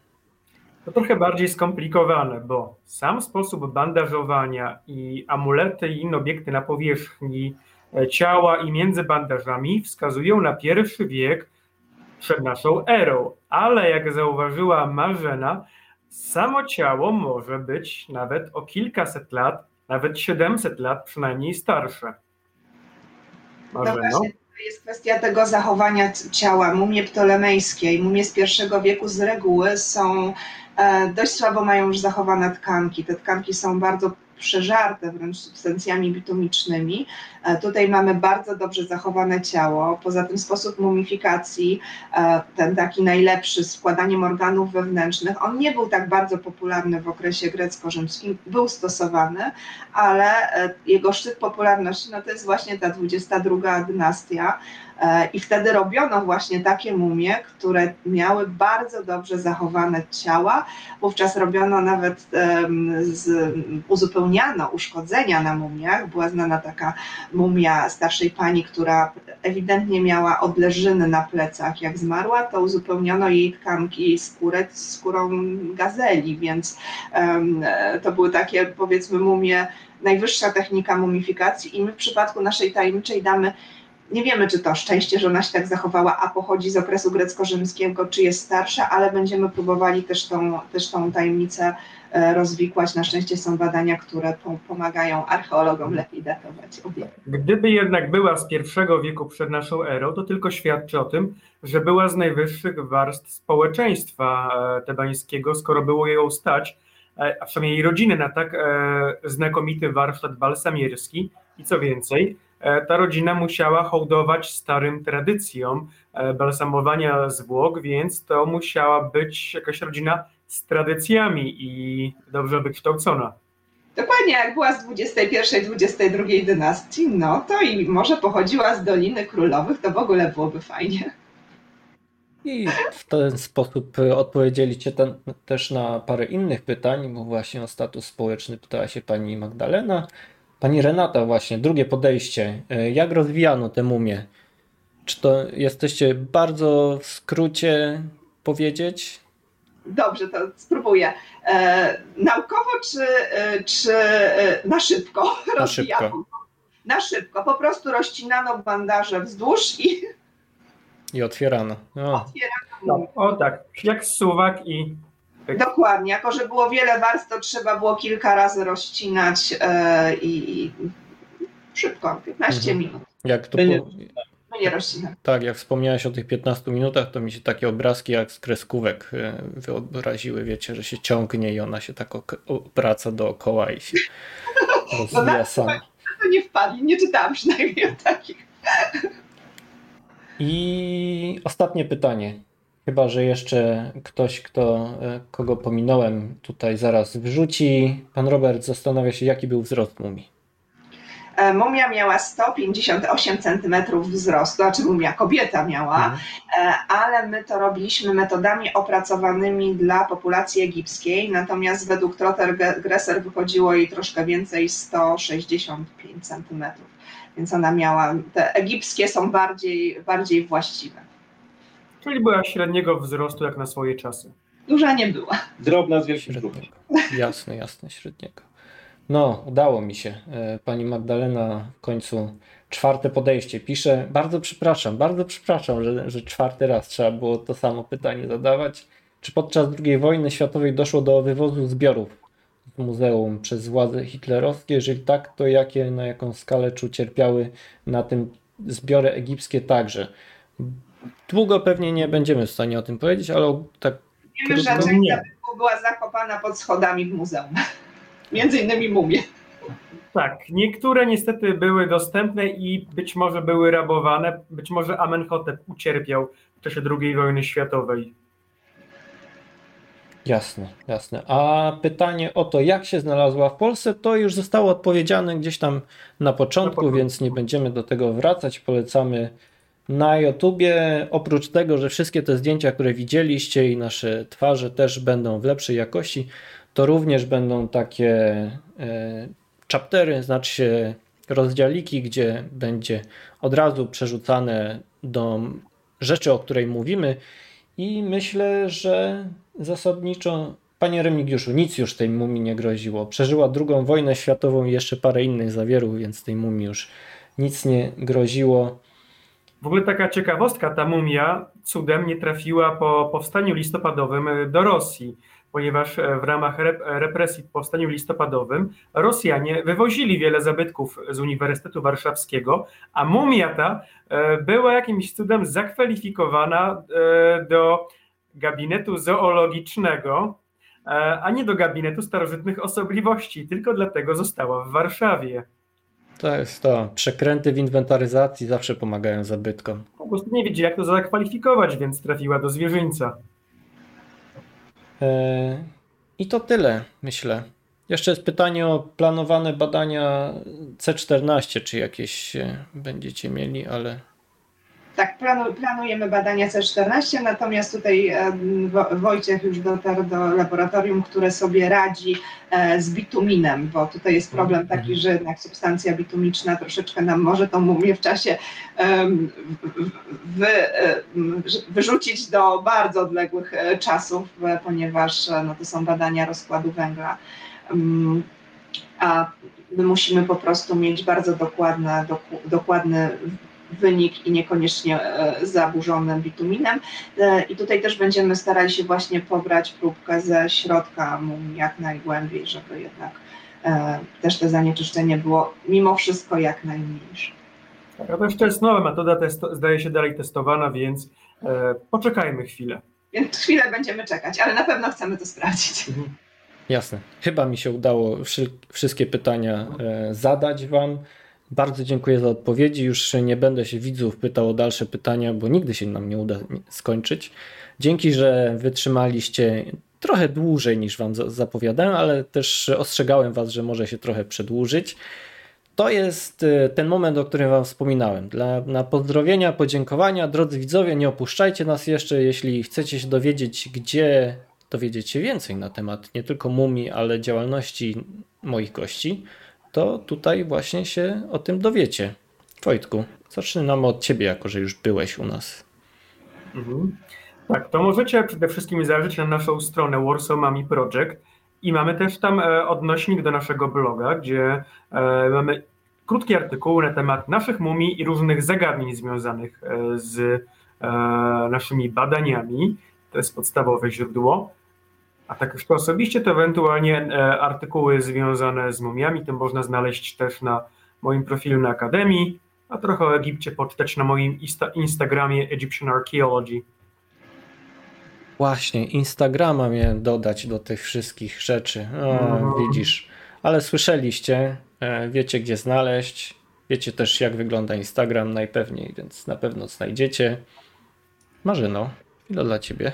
To trochę bardziej skomplikowane, bo sam sposób bandażowania i amulety i inne obiekty na powierzchni e, ciała i między bandażami wskazują na pierwszy wiek przed naszą erą. Ale jak zauważyła Marzena, samo ciało może być nawet o kilkaset lat, nawet 700 lat przynajmniej starsze. No Marzeno? właśnie, to jest kwestia tego zachowania ciała. Mumie ptolemejskie i mumie z pierwszego wieku z reguły są e, dość słabo mają już zachowane tkanki. Te tkanki są bardzo przeżarte wręcz substancjami bitumicznymi. E, Tutaj mamy bardzo dobrze zachowane ciało. Poza tym sposób mumifikacji, e, ten taki najlepszy z wkładaniem organów wewnętrznych, on nie był tak bardzo popularny w okresie grecko-rzymskim. Był stosowany, ale e, jego szczyt popularności no to jest właśnie ta 22 dynastia. E, I wtedy robiono właśnie takie mumie, które miały bardzo dobrze zachowane ciała. Wówczas robiono nawet, z, uzupełniano uszkodzenia na mumiach. Była znana taka mumia starszej pani, która ewidentnie miała odleżyny na plecach. Jak zmarła, to uzupełniono jej tkanki skórę skórą gazeli, więc to były takie powiedzmy mumie, najwyższa technika mumifikacji i my w przypadku naszej tajemniczej damy nie wiemy, czy to szczęście, że ona się tak zachowała, a pochodzi z okresu grecko-rzymskiego, czy jest starsza, ale będziemy próbowali też tą, też tą tajemnicę e, rozwikłać. Na szczęście są badania, które po- pomagają archeologom lepiej datować obiekty. Gdyby jednak była z pierwszego wieku przed naszą erą, to tylko świadczy o tym, że była z najwyższych warstw społeczeństwa e, tebańskiego, skoro było ją stać, e, a przynajmniej jej rodziny, na tak znakomity warsztat balsamierski. I co więcej, ta rodzina musiała hołdować starym tradycjom e, balsamowania zwłok, więc to musiała być jakaś rodzina z tradycjami i dobrze wykształcona. Dokładnie jak była z 21-22 dynastii, no to i może pochodziła z Doliny Królowych, to w ogóle byłoby fajnie. I w ten sposób y, odpowiedzieliście ten, też na parę innych pytań, bo właśnie o status społeczny pytała się pani Magdalena. Pani Renata właśnie, drugie podejście. Y, Jak rozwijano te mumie? Czy to jesteście bardzo w skrócie powiedzieć? Dobrze, to spróbuję. E, naukowo czy, e, czy e, na szybko? Na rozwijano? szybko. Na szybko. Po prostu rozcinano bandaże wzdłuż i I otwierano. O, otwierano. O tak, jak suwak i Dokładnie. Jako, że było wiele warstw, to trzeba było kilka razy rozcinać e, i szybko, 15 Mhm. minut. jak to nie- po... Tak, jak wspomniałeś o tych 15 minutach, to mi się takie obrazki jak z kreskówek y, wyobraziły. Wiecie, że się ciągnie i ona się tak obraca dookoła i się rozwija sama. To nie wpadli, nie czytałam przynajmniej o takich. I ostatnie pytanie. Chyba, że jeszcze ktoś, kto, e, kogo pominąłem, tutaj zaraz wrzuci. Pan Robert zastanawia się, jaki był wzrost mumii. E, Mumia miała 158 cm wzrostu, znaczy mumia kobieta miała, Mhm. e, ale my to robiliśmy metodami opracowanymi dla populacji egipskiej, natomiast według Trotter Gresser wychodziło jej troszkę więcej, 165 cm. Więc ona miała, te egipskie są bardziej, bardziej właściwe. Czyli była średniego wzrostu jak na swoje czasy. Duża nie była. Drobna z wielkim. Średniego. Jasne, jasne, średniego. No, udało mi się. E, Pani Magdalena w końcu czwarte podejście pisze. Bardzo przepraszam, bardzo przepraszam, że, że czwarty raz trzeba było to samo pytanie zadawać. Czy podczas II wojny światowej doszło do wywozu zbiorów z muzeum przez władze hitlerowskie? Jeżeli tak, to jakie, na jaką skalę, czy ucierpiały na tym zbiory egipskie także? Długo pewnie nie będziemy w stanie o tym powiedzieć, ale tak Wiemy, że część nie. była zakopana pod schodami w muzeum. Między innymi mumie. Tak, niektóre niestety były dostępne i być może były rabowane, być może Amenhotep ucierpiał w czasie II wojny światowej. Jasne, jasne. A pytanie o to, jak się znalazła w Polsce, to już zostało odpowiedziane gdzieś tam na początku, początku. więc nie będziemy do tego wracać. Polecamy Na YouTubie, oprócz tego, że wszystkie te zdjęcia, które widzieliście i nasze twarze też będą w lepszej jakości, to również będą takie e, chaptery, znaczy się rozdziałiki, gdzie będzie od razu przerzucane do rzeczy, o której mówimy i myślę, że zasadniczo Panie Remigiuszu, nic już tej mumii nie groziło. Przeżyła drugą wojnę światową i jeszcze parę innych zawierów, więc tej mumii już nic nie groziło. W ogóle taka ciekawostka, ta mumia cudem nie trafiła po powstaniu listopadowym do Rosji, ponieważ w ramach represji w powstaniu listopadowym Rosjanie wywozili wiele zabytków z Uniwersytetu Warszawskiego, a mumia ta e, była jakimś cudem zakwalifikowana e, do gabinetu zoologicznego, e, a nie do gabinetu starożytnych osobliwości, tylko dlatego została w Warszawie. To jest to. Przekręty w inwentaryzacji zawsze pomagają zabytkom. Po prostu nie wiedzieli, jak to zakwalifikować, więc trafiła do zwierzyńca. E, I to tyle, myślę. Jeszcze jest pytanie o planowane badania C14, czy jakieś będziecie mieli, ale tak, planujemy badania C14, natomiast tutaj Wojciech już dotarł do laboratorium, które sobie radzi e, z bituminem, bo tutaj jest problem taki, mhm. że jednak substancja bitumiczna troszeczkę nam może tą mumię w czasie wy, wyrzucić do bardzo odległych e, czasów, ponieważ e, no, to są badania rozkładu węgla. A my musimy po prostu mieć bardzo dokładne, dokładny wynik i niekoniecznie e, zaburzonym bituminem. E, I tutaj też będziemy starali się właśnie pobrać próbkę ze środka jak najgłębiej, żeby jednak e, też to zanieczyszczenie było mimo wszystko jak najmniejsze. Tak, a to jeszcze jest nowa metoda, testo, zdaje się dalej testowana, więc e, poczekajmy chwilę. Więc chwilę będziemy czekać, ale na pewno chcemy to sprawdzić. Mhm. Jasne. Chyba mi się udało wszystkie pytania e, zadać Wam. Bardzo dziękuję za odpowiedzi. Już nie będę się widzów pytał o dalsze pytania, bo nigdy się nam nie uda skończyć. Dzięki, że wytrzymaliście trochę dłużej niż Wam zapowiadałem, ale też ostrzegałem Was, że może się trochę przedłużyć. To jest y, ten moment, o którym Wam wspominałem. Dla, na pozdrowienia, podziękowania, drodzy widzowie, nie opuszczajcie nas jeszcze. Jeśli chcecie się dowiedzieć, gdzie dowiedzieć się więcej na temat nie tylko mumii, ale działalności moich gości, to tutaj właśnie się o tym dowiecie. Wojtku, zaczynamy od ciebie, jako że już byłeś u nas. Mhm. Tak, to możecie przede wszystkim zajrzeć na naszą stronę Warsaw Mami Project i mamy też tam e, odnośnik do naszego bloga, gdzie e, mamy krótkie artykuły na temat naszych mumii i różnych zagadnień związanych e, z naszymi badaniami. To jest podstawowe źródło. A tak już to osobiście, to ewentualnie e, artykuły związane z mumiami, to można znaleźć też na moim profilu na Akademii, a trochę o Egipcie poczytać na moim Instagramie Egyptian Archaeology. Właśnie, Instagrama miałem dodać do tych wszystkich rzeczy. O, no. Widzisz. Ale słyszeliście, e, wiecie gdzie znaleźć, wiecie też jak wygląda Instagram najpewniej, więc na pewno znajdziecie. Marzyno, chwila dla ciebie.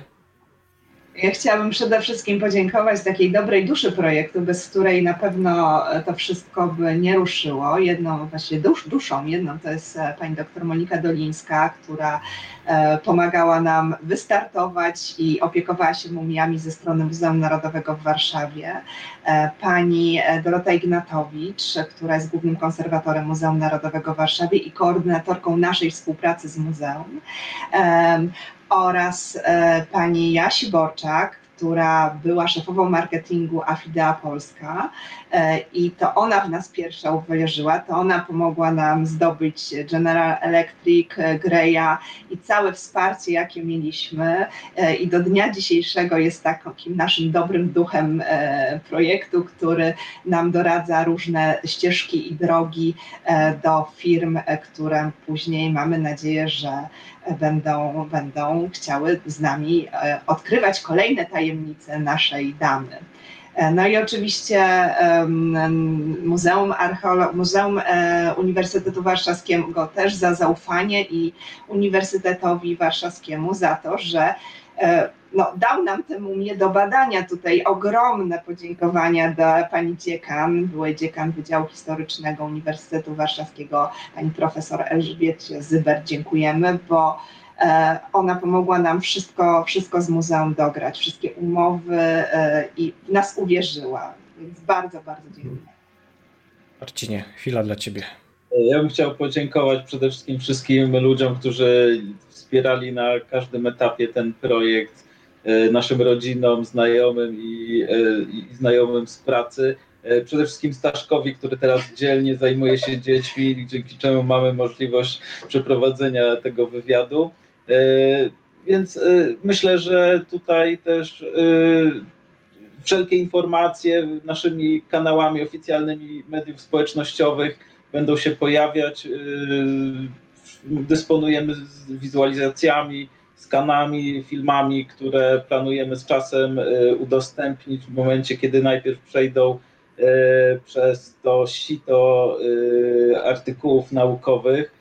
Ja chciałabym przede wszystkim podziękować takiej dobrej duszy projektu, bez której na pewno to wszystko by nie ruszyło. Jedną właśnie dusz, duszą, jedną to jest e, pani doktor Monika Dolińska, która e, pomagała nam wystartować i opiekowała się mumiami ze strony Muzeum Narodowego w Warszawie. E, pani Dorota Ignatowicz, która jest głównym konserwatorem Muzeum Narodowego w Warszawie i koordynatorką naszej współpracy z muzeum oraz e, pani Jasi Borczak, która była szefową marketingu Afidea Polska e, i to ona w nas pierwsza uwierzyła, to ona pomogła nam zdobyć General Electric, e, Greya i całe wsparcie, jakie mieliśmy i do dnia dzisiejszego jest takim naszym dobrym duchem projektu, który nam doradza różne ścieżki i drogi do firm, które później mamy nadzieję, że będą, będą chciały z nami e, odkrywać kolejne tajemnice naszej damy. E, no i oczywiście Muzeum, Archeolo- Muzeum e, Uniwersytetu Warszawskiego też za zaufanie i Uniwersytetowi Warszawskiemu za to, że no, dał nam tę mumię do badania. Tutaj ogromne podziękowania dla pani dziekan, byłej dziekan Wydziału Historycznego Uniwersytetu Warszawskiego, pani profesor Elżbiecie Zyber. Dziękujemy, bo e, ona pomogła nam wszystko, wszystko z muzeum dograć, wszystkie umowy e, i nas uwierzyła. Więc bardzo, bardzo dziękuję. Marcinie, chwila dla ciebie. Ja bym chciał podziękować przede wszystkim wszystkim ludziom, którzy wspierali na każdym etapie ten projekt, e, naszym rodzinom, znajomym i, e, i znajomym z pracy. E, Przede wszystkim Staszkowi, który teraz dzielnie zajmuje się dziećmi, dzięki czemu mamy możliwość przeprowadzenia tego wywiadu. Więc myślę, że tutaj też wszelkie informacje naszymi kanałami oficjalnymi mediów społecznościowych będą się pojawiać. Dysponujemy wizualizacjami, skanami, filmami, które planujemy z czasem yy, udostępnić w momencie, kiedy najpierw przejdą yy, przez to sito artykułów naukowych.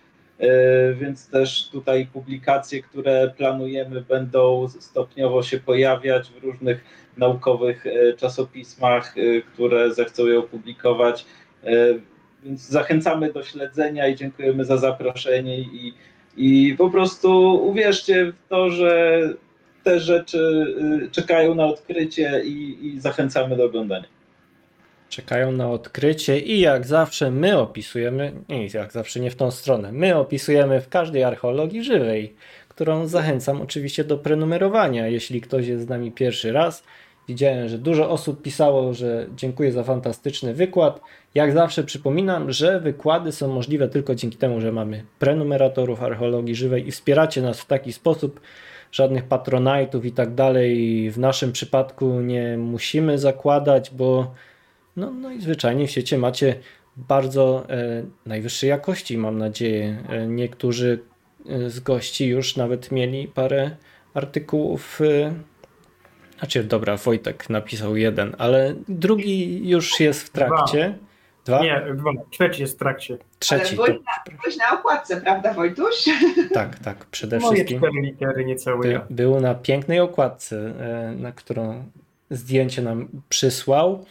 Więc też tutaj publikacje, które planujemy, będą stopniowo się pojawiać w różnych naukowych czasopismach, które zechcą je opublikować. Więc zachęcamy do śledzenia i dziękujemy za zaproszenie i, i po prostu uwierzcie w to, że te rzeczy y, czekają na odkrycie i, i zachęcamy do oglądania. Czekają na odkrycie i jak zawsze my opisujemy, nie jak zawsze nie w tą stronę, my opisujemy w każdej archeologii żywej, którą zachęcam oczywiście do prenumerowania, jeśli ktoś jest z nami pierwszy raz Widziałem, że dużo osób pisało, że dziękuję za fantastyczny wykład. Jak zawsze przypominam, że wykłady są możliwe tylko dzięki temu, że mamy prenumeratorów archeologii żywej i wspieracie nas w taki sposób. Żadnych patronajtów i tak dalej w naszym przypadku nie musimy zakładać, bo no, no i zwyczajnie w sieci macie bardzo e, najwyższej jakości, mam nadzieję. E, niektórzy e, z gości już nawet mieli parę artykułów. E, znaczy, dobra, Wojtek napisał jeden, ale drugi już jest w trakcie. Dwa? Nie, dwa. Trzeci jest w trakcie. Trzeci. Ale byłeś na, na okładce, prawda Wojtuś? Tak, tak, przede Moje wszystkim. cztery litery, niecałe by, Był na pięknej okładce, e, na którą zdjęcie nam przysłał.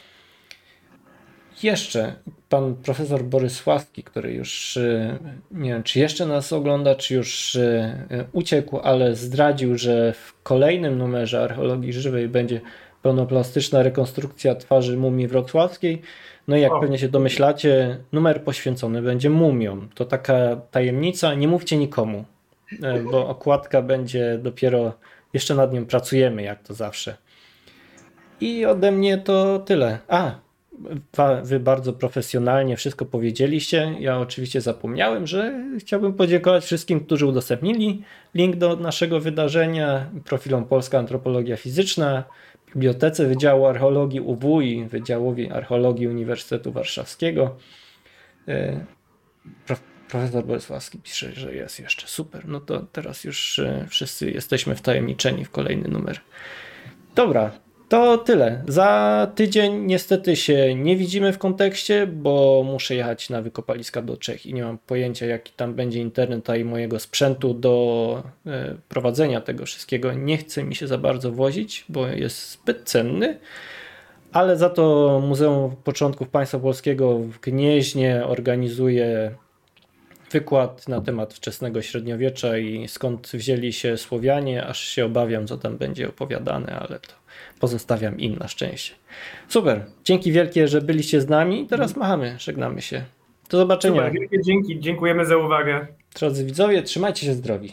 Jeszcze pan profesor Borysławski, który już e, nie wiem, czy jeszcze nas ogląda, czy już e, uciekł, ale zdradził, że w kolejnym numerze archeologii żywej będzie pełnoplastyczna rekonstrukcja twarzy mumii wrocławskiej. No i jak o. pewnie się domyślacie, numer poświęcony będzie mumiom. To taka tajemnica, nie mówcie nikomu, e, bo okładka będzie dopiero, jeszcze nad nią pracujemy, jak to zawsze. I ode mnie to tyle. A, Wy bardzo profesjonalnie wszystko powiedzieliście. Ja oczywiście zapomniałem, że chciałbym podziękować wszystkim, którzy udostępnili link do naszego wydarzenia, profilom Polska Antropologia Fizyczna, Bibliotece Wydziału Archeologii UW i Wydziałowi Archeologii Uniwersytetu Warszawskiego. E, profesor Bolesławski pisze, że jest jeszcze super. No to teraz już e, wszyscy jesteśmy wtajemniczeni w kolejny numer. Dobra, to tyle. Za tydzień niestety się nie widzimy w kontekście, bo muszę jechać na wykopaliska do Czech i nie mam pojęcia, jaki tam będzie internet i mojego sprzętu do e, prowadzenia tego wszystkiego. Nie chce mi się za bardzo wozić, bo jest zbyt cenny. Ale za to Muzeum Początków Państwa Polskiego w Gnieźnie organizuje wykład na temat wczesnego średniowiecza i skąd wzięli się Słowianie, aż się obawiam, co tam będzie opowiadane, ale to pozostawiam im na szczęście. Super, dzięki wielkie, że byliście z nami. Teraz machamy, żegnamy się. Do zobaczenia. Super, dzięki, dziękujemy za uwagę. Drodzy widzowie, trzymajcie się zdrowi.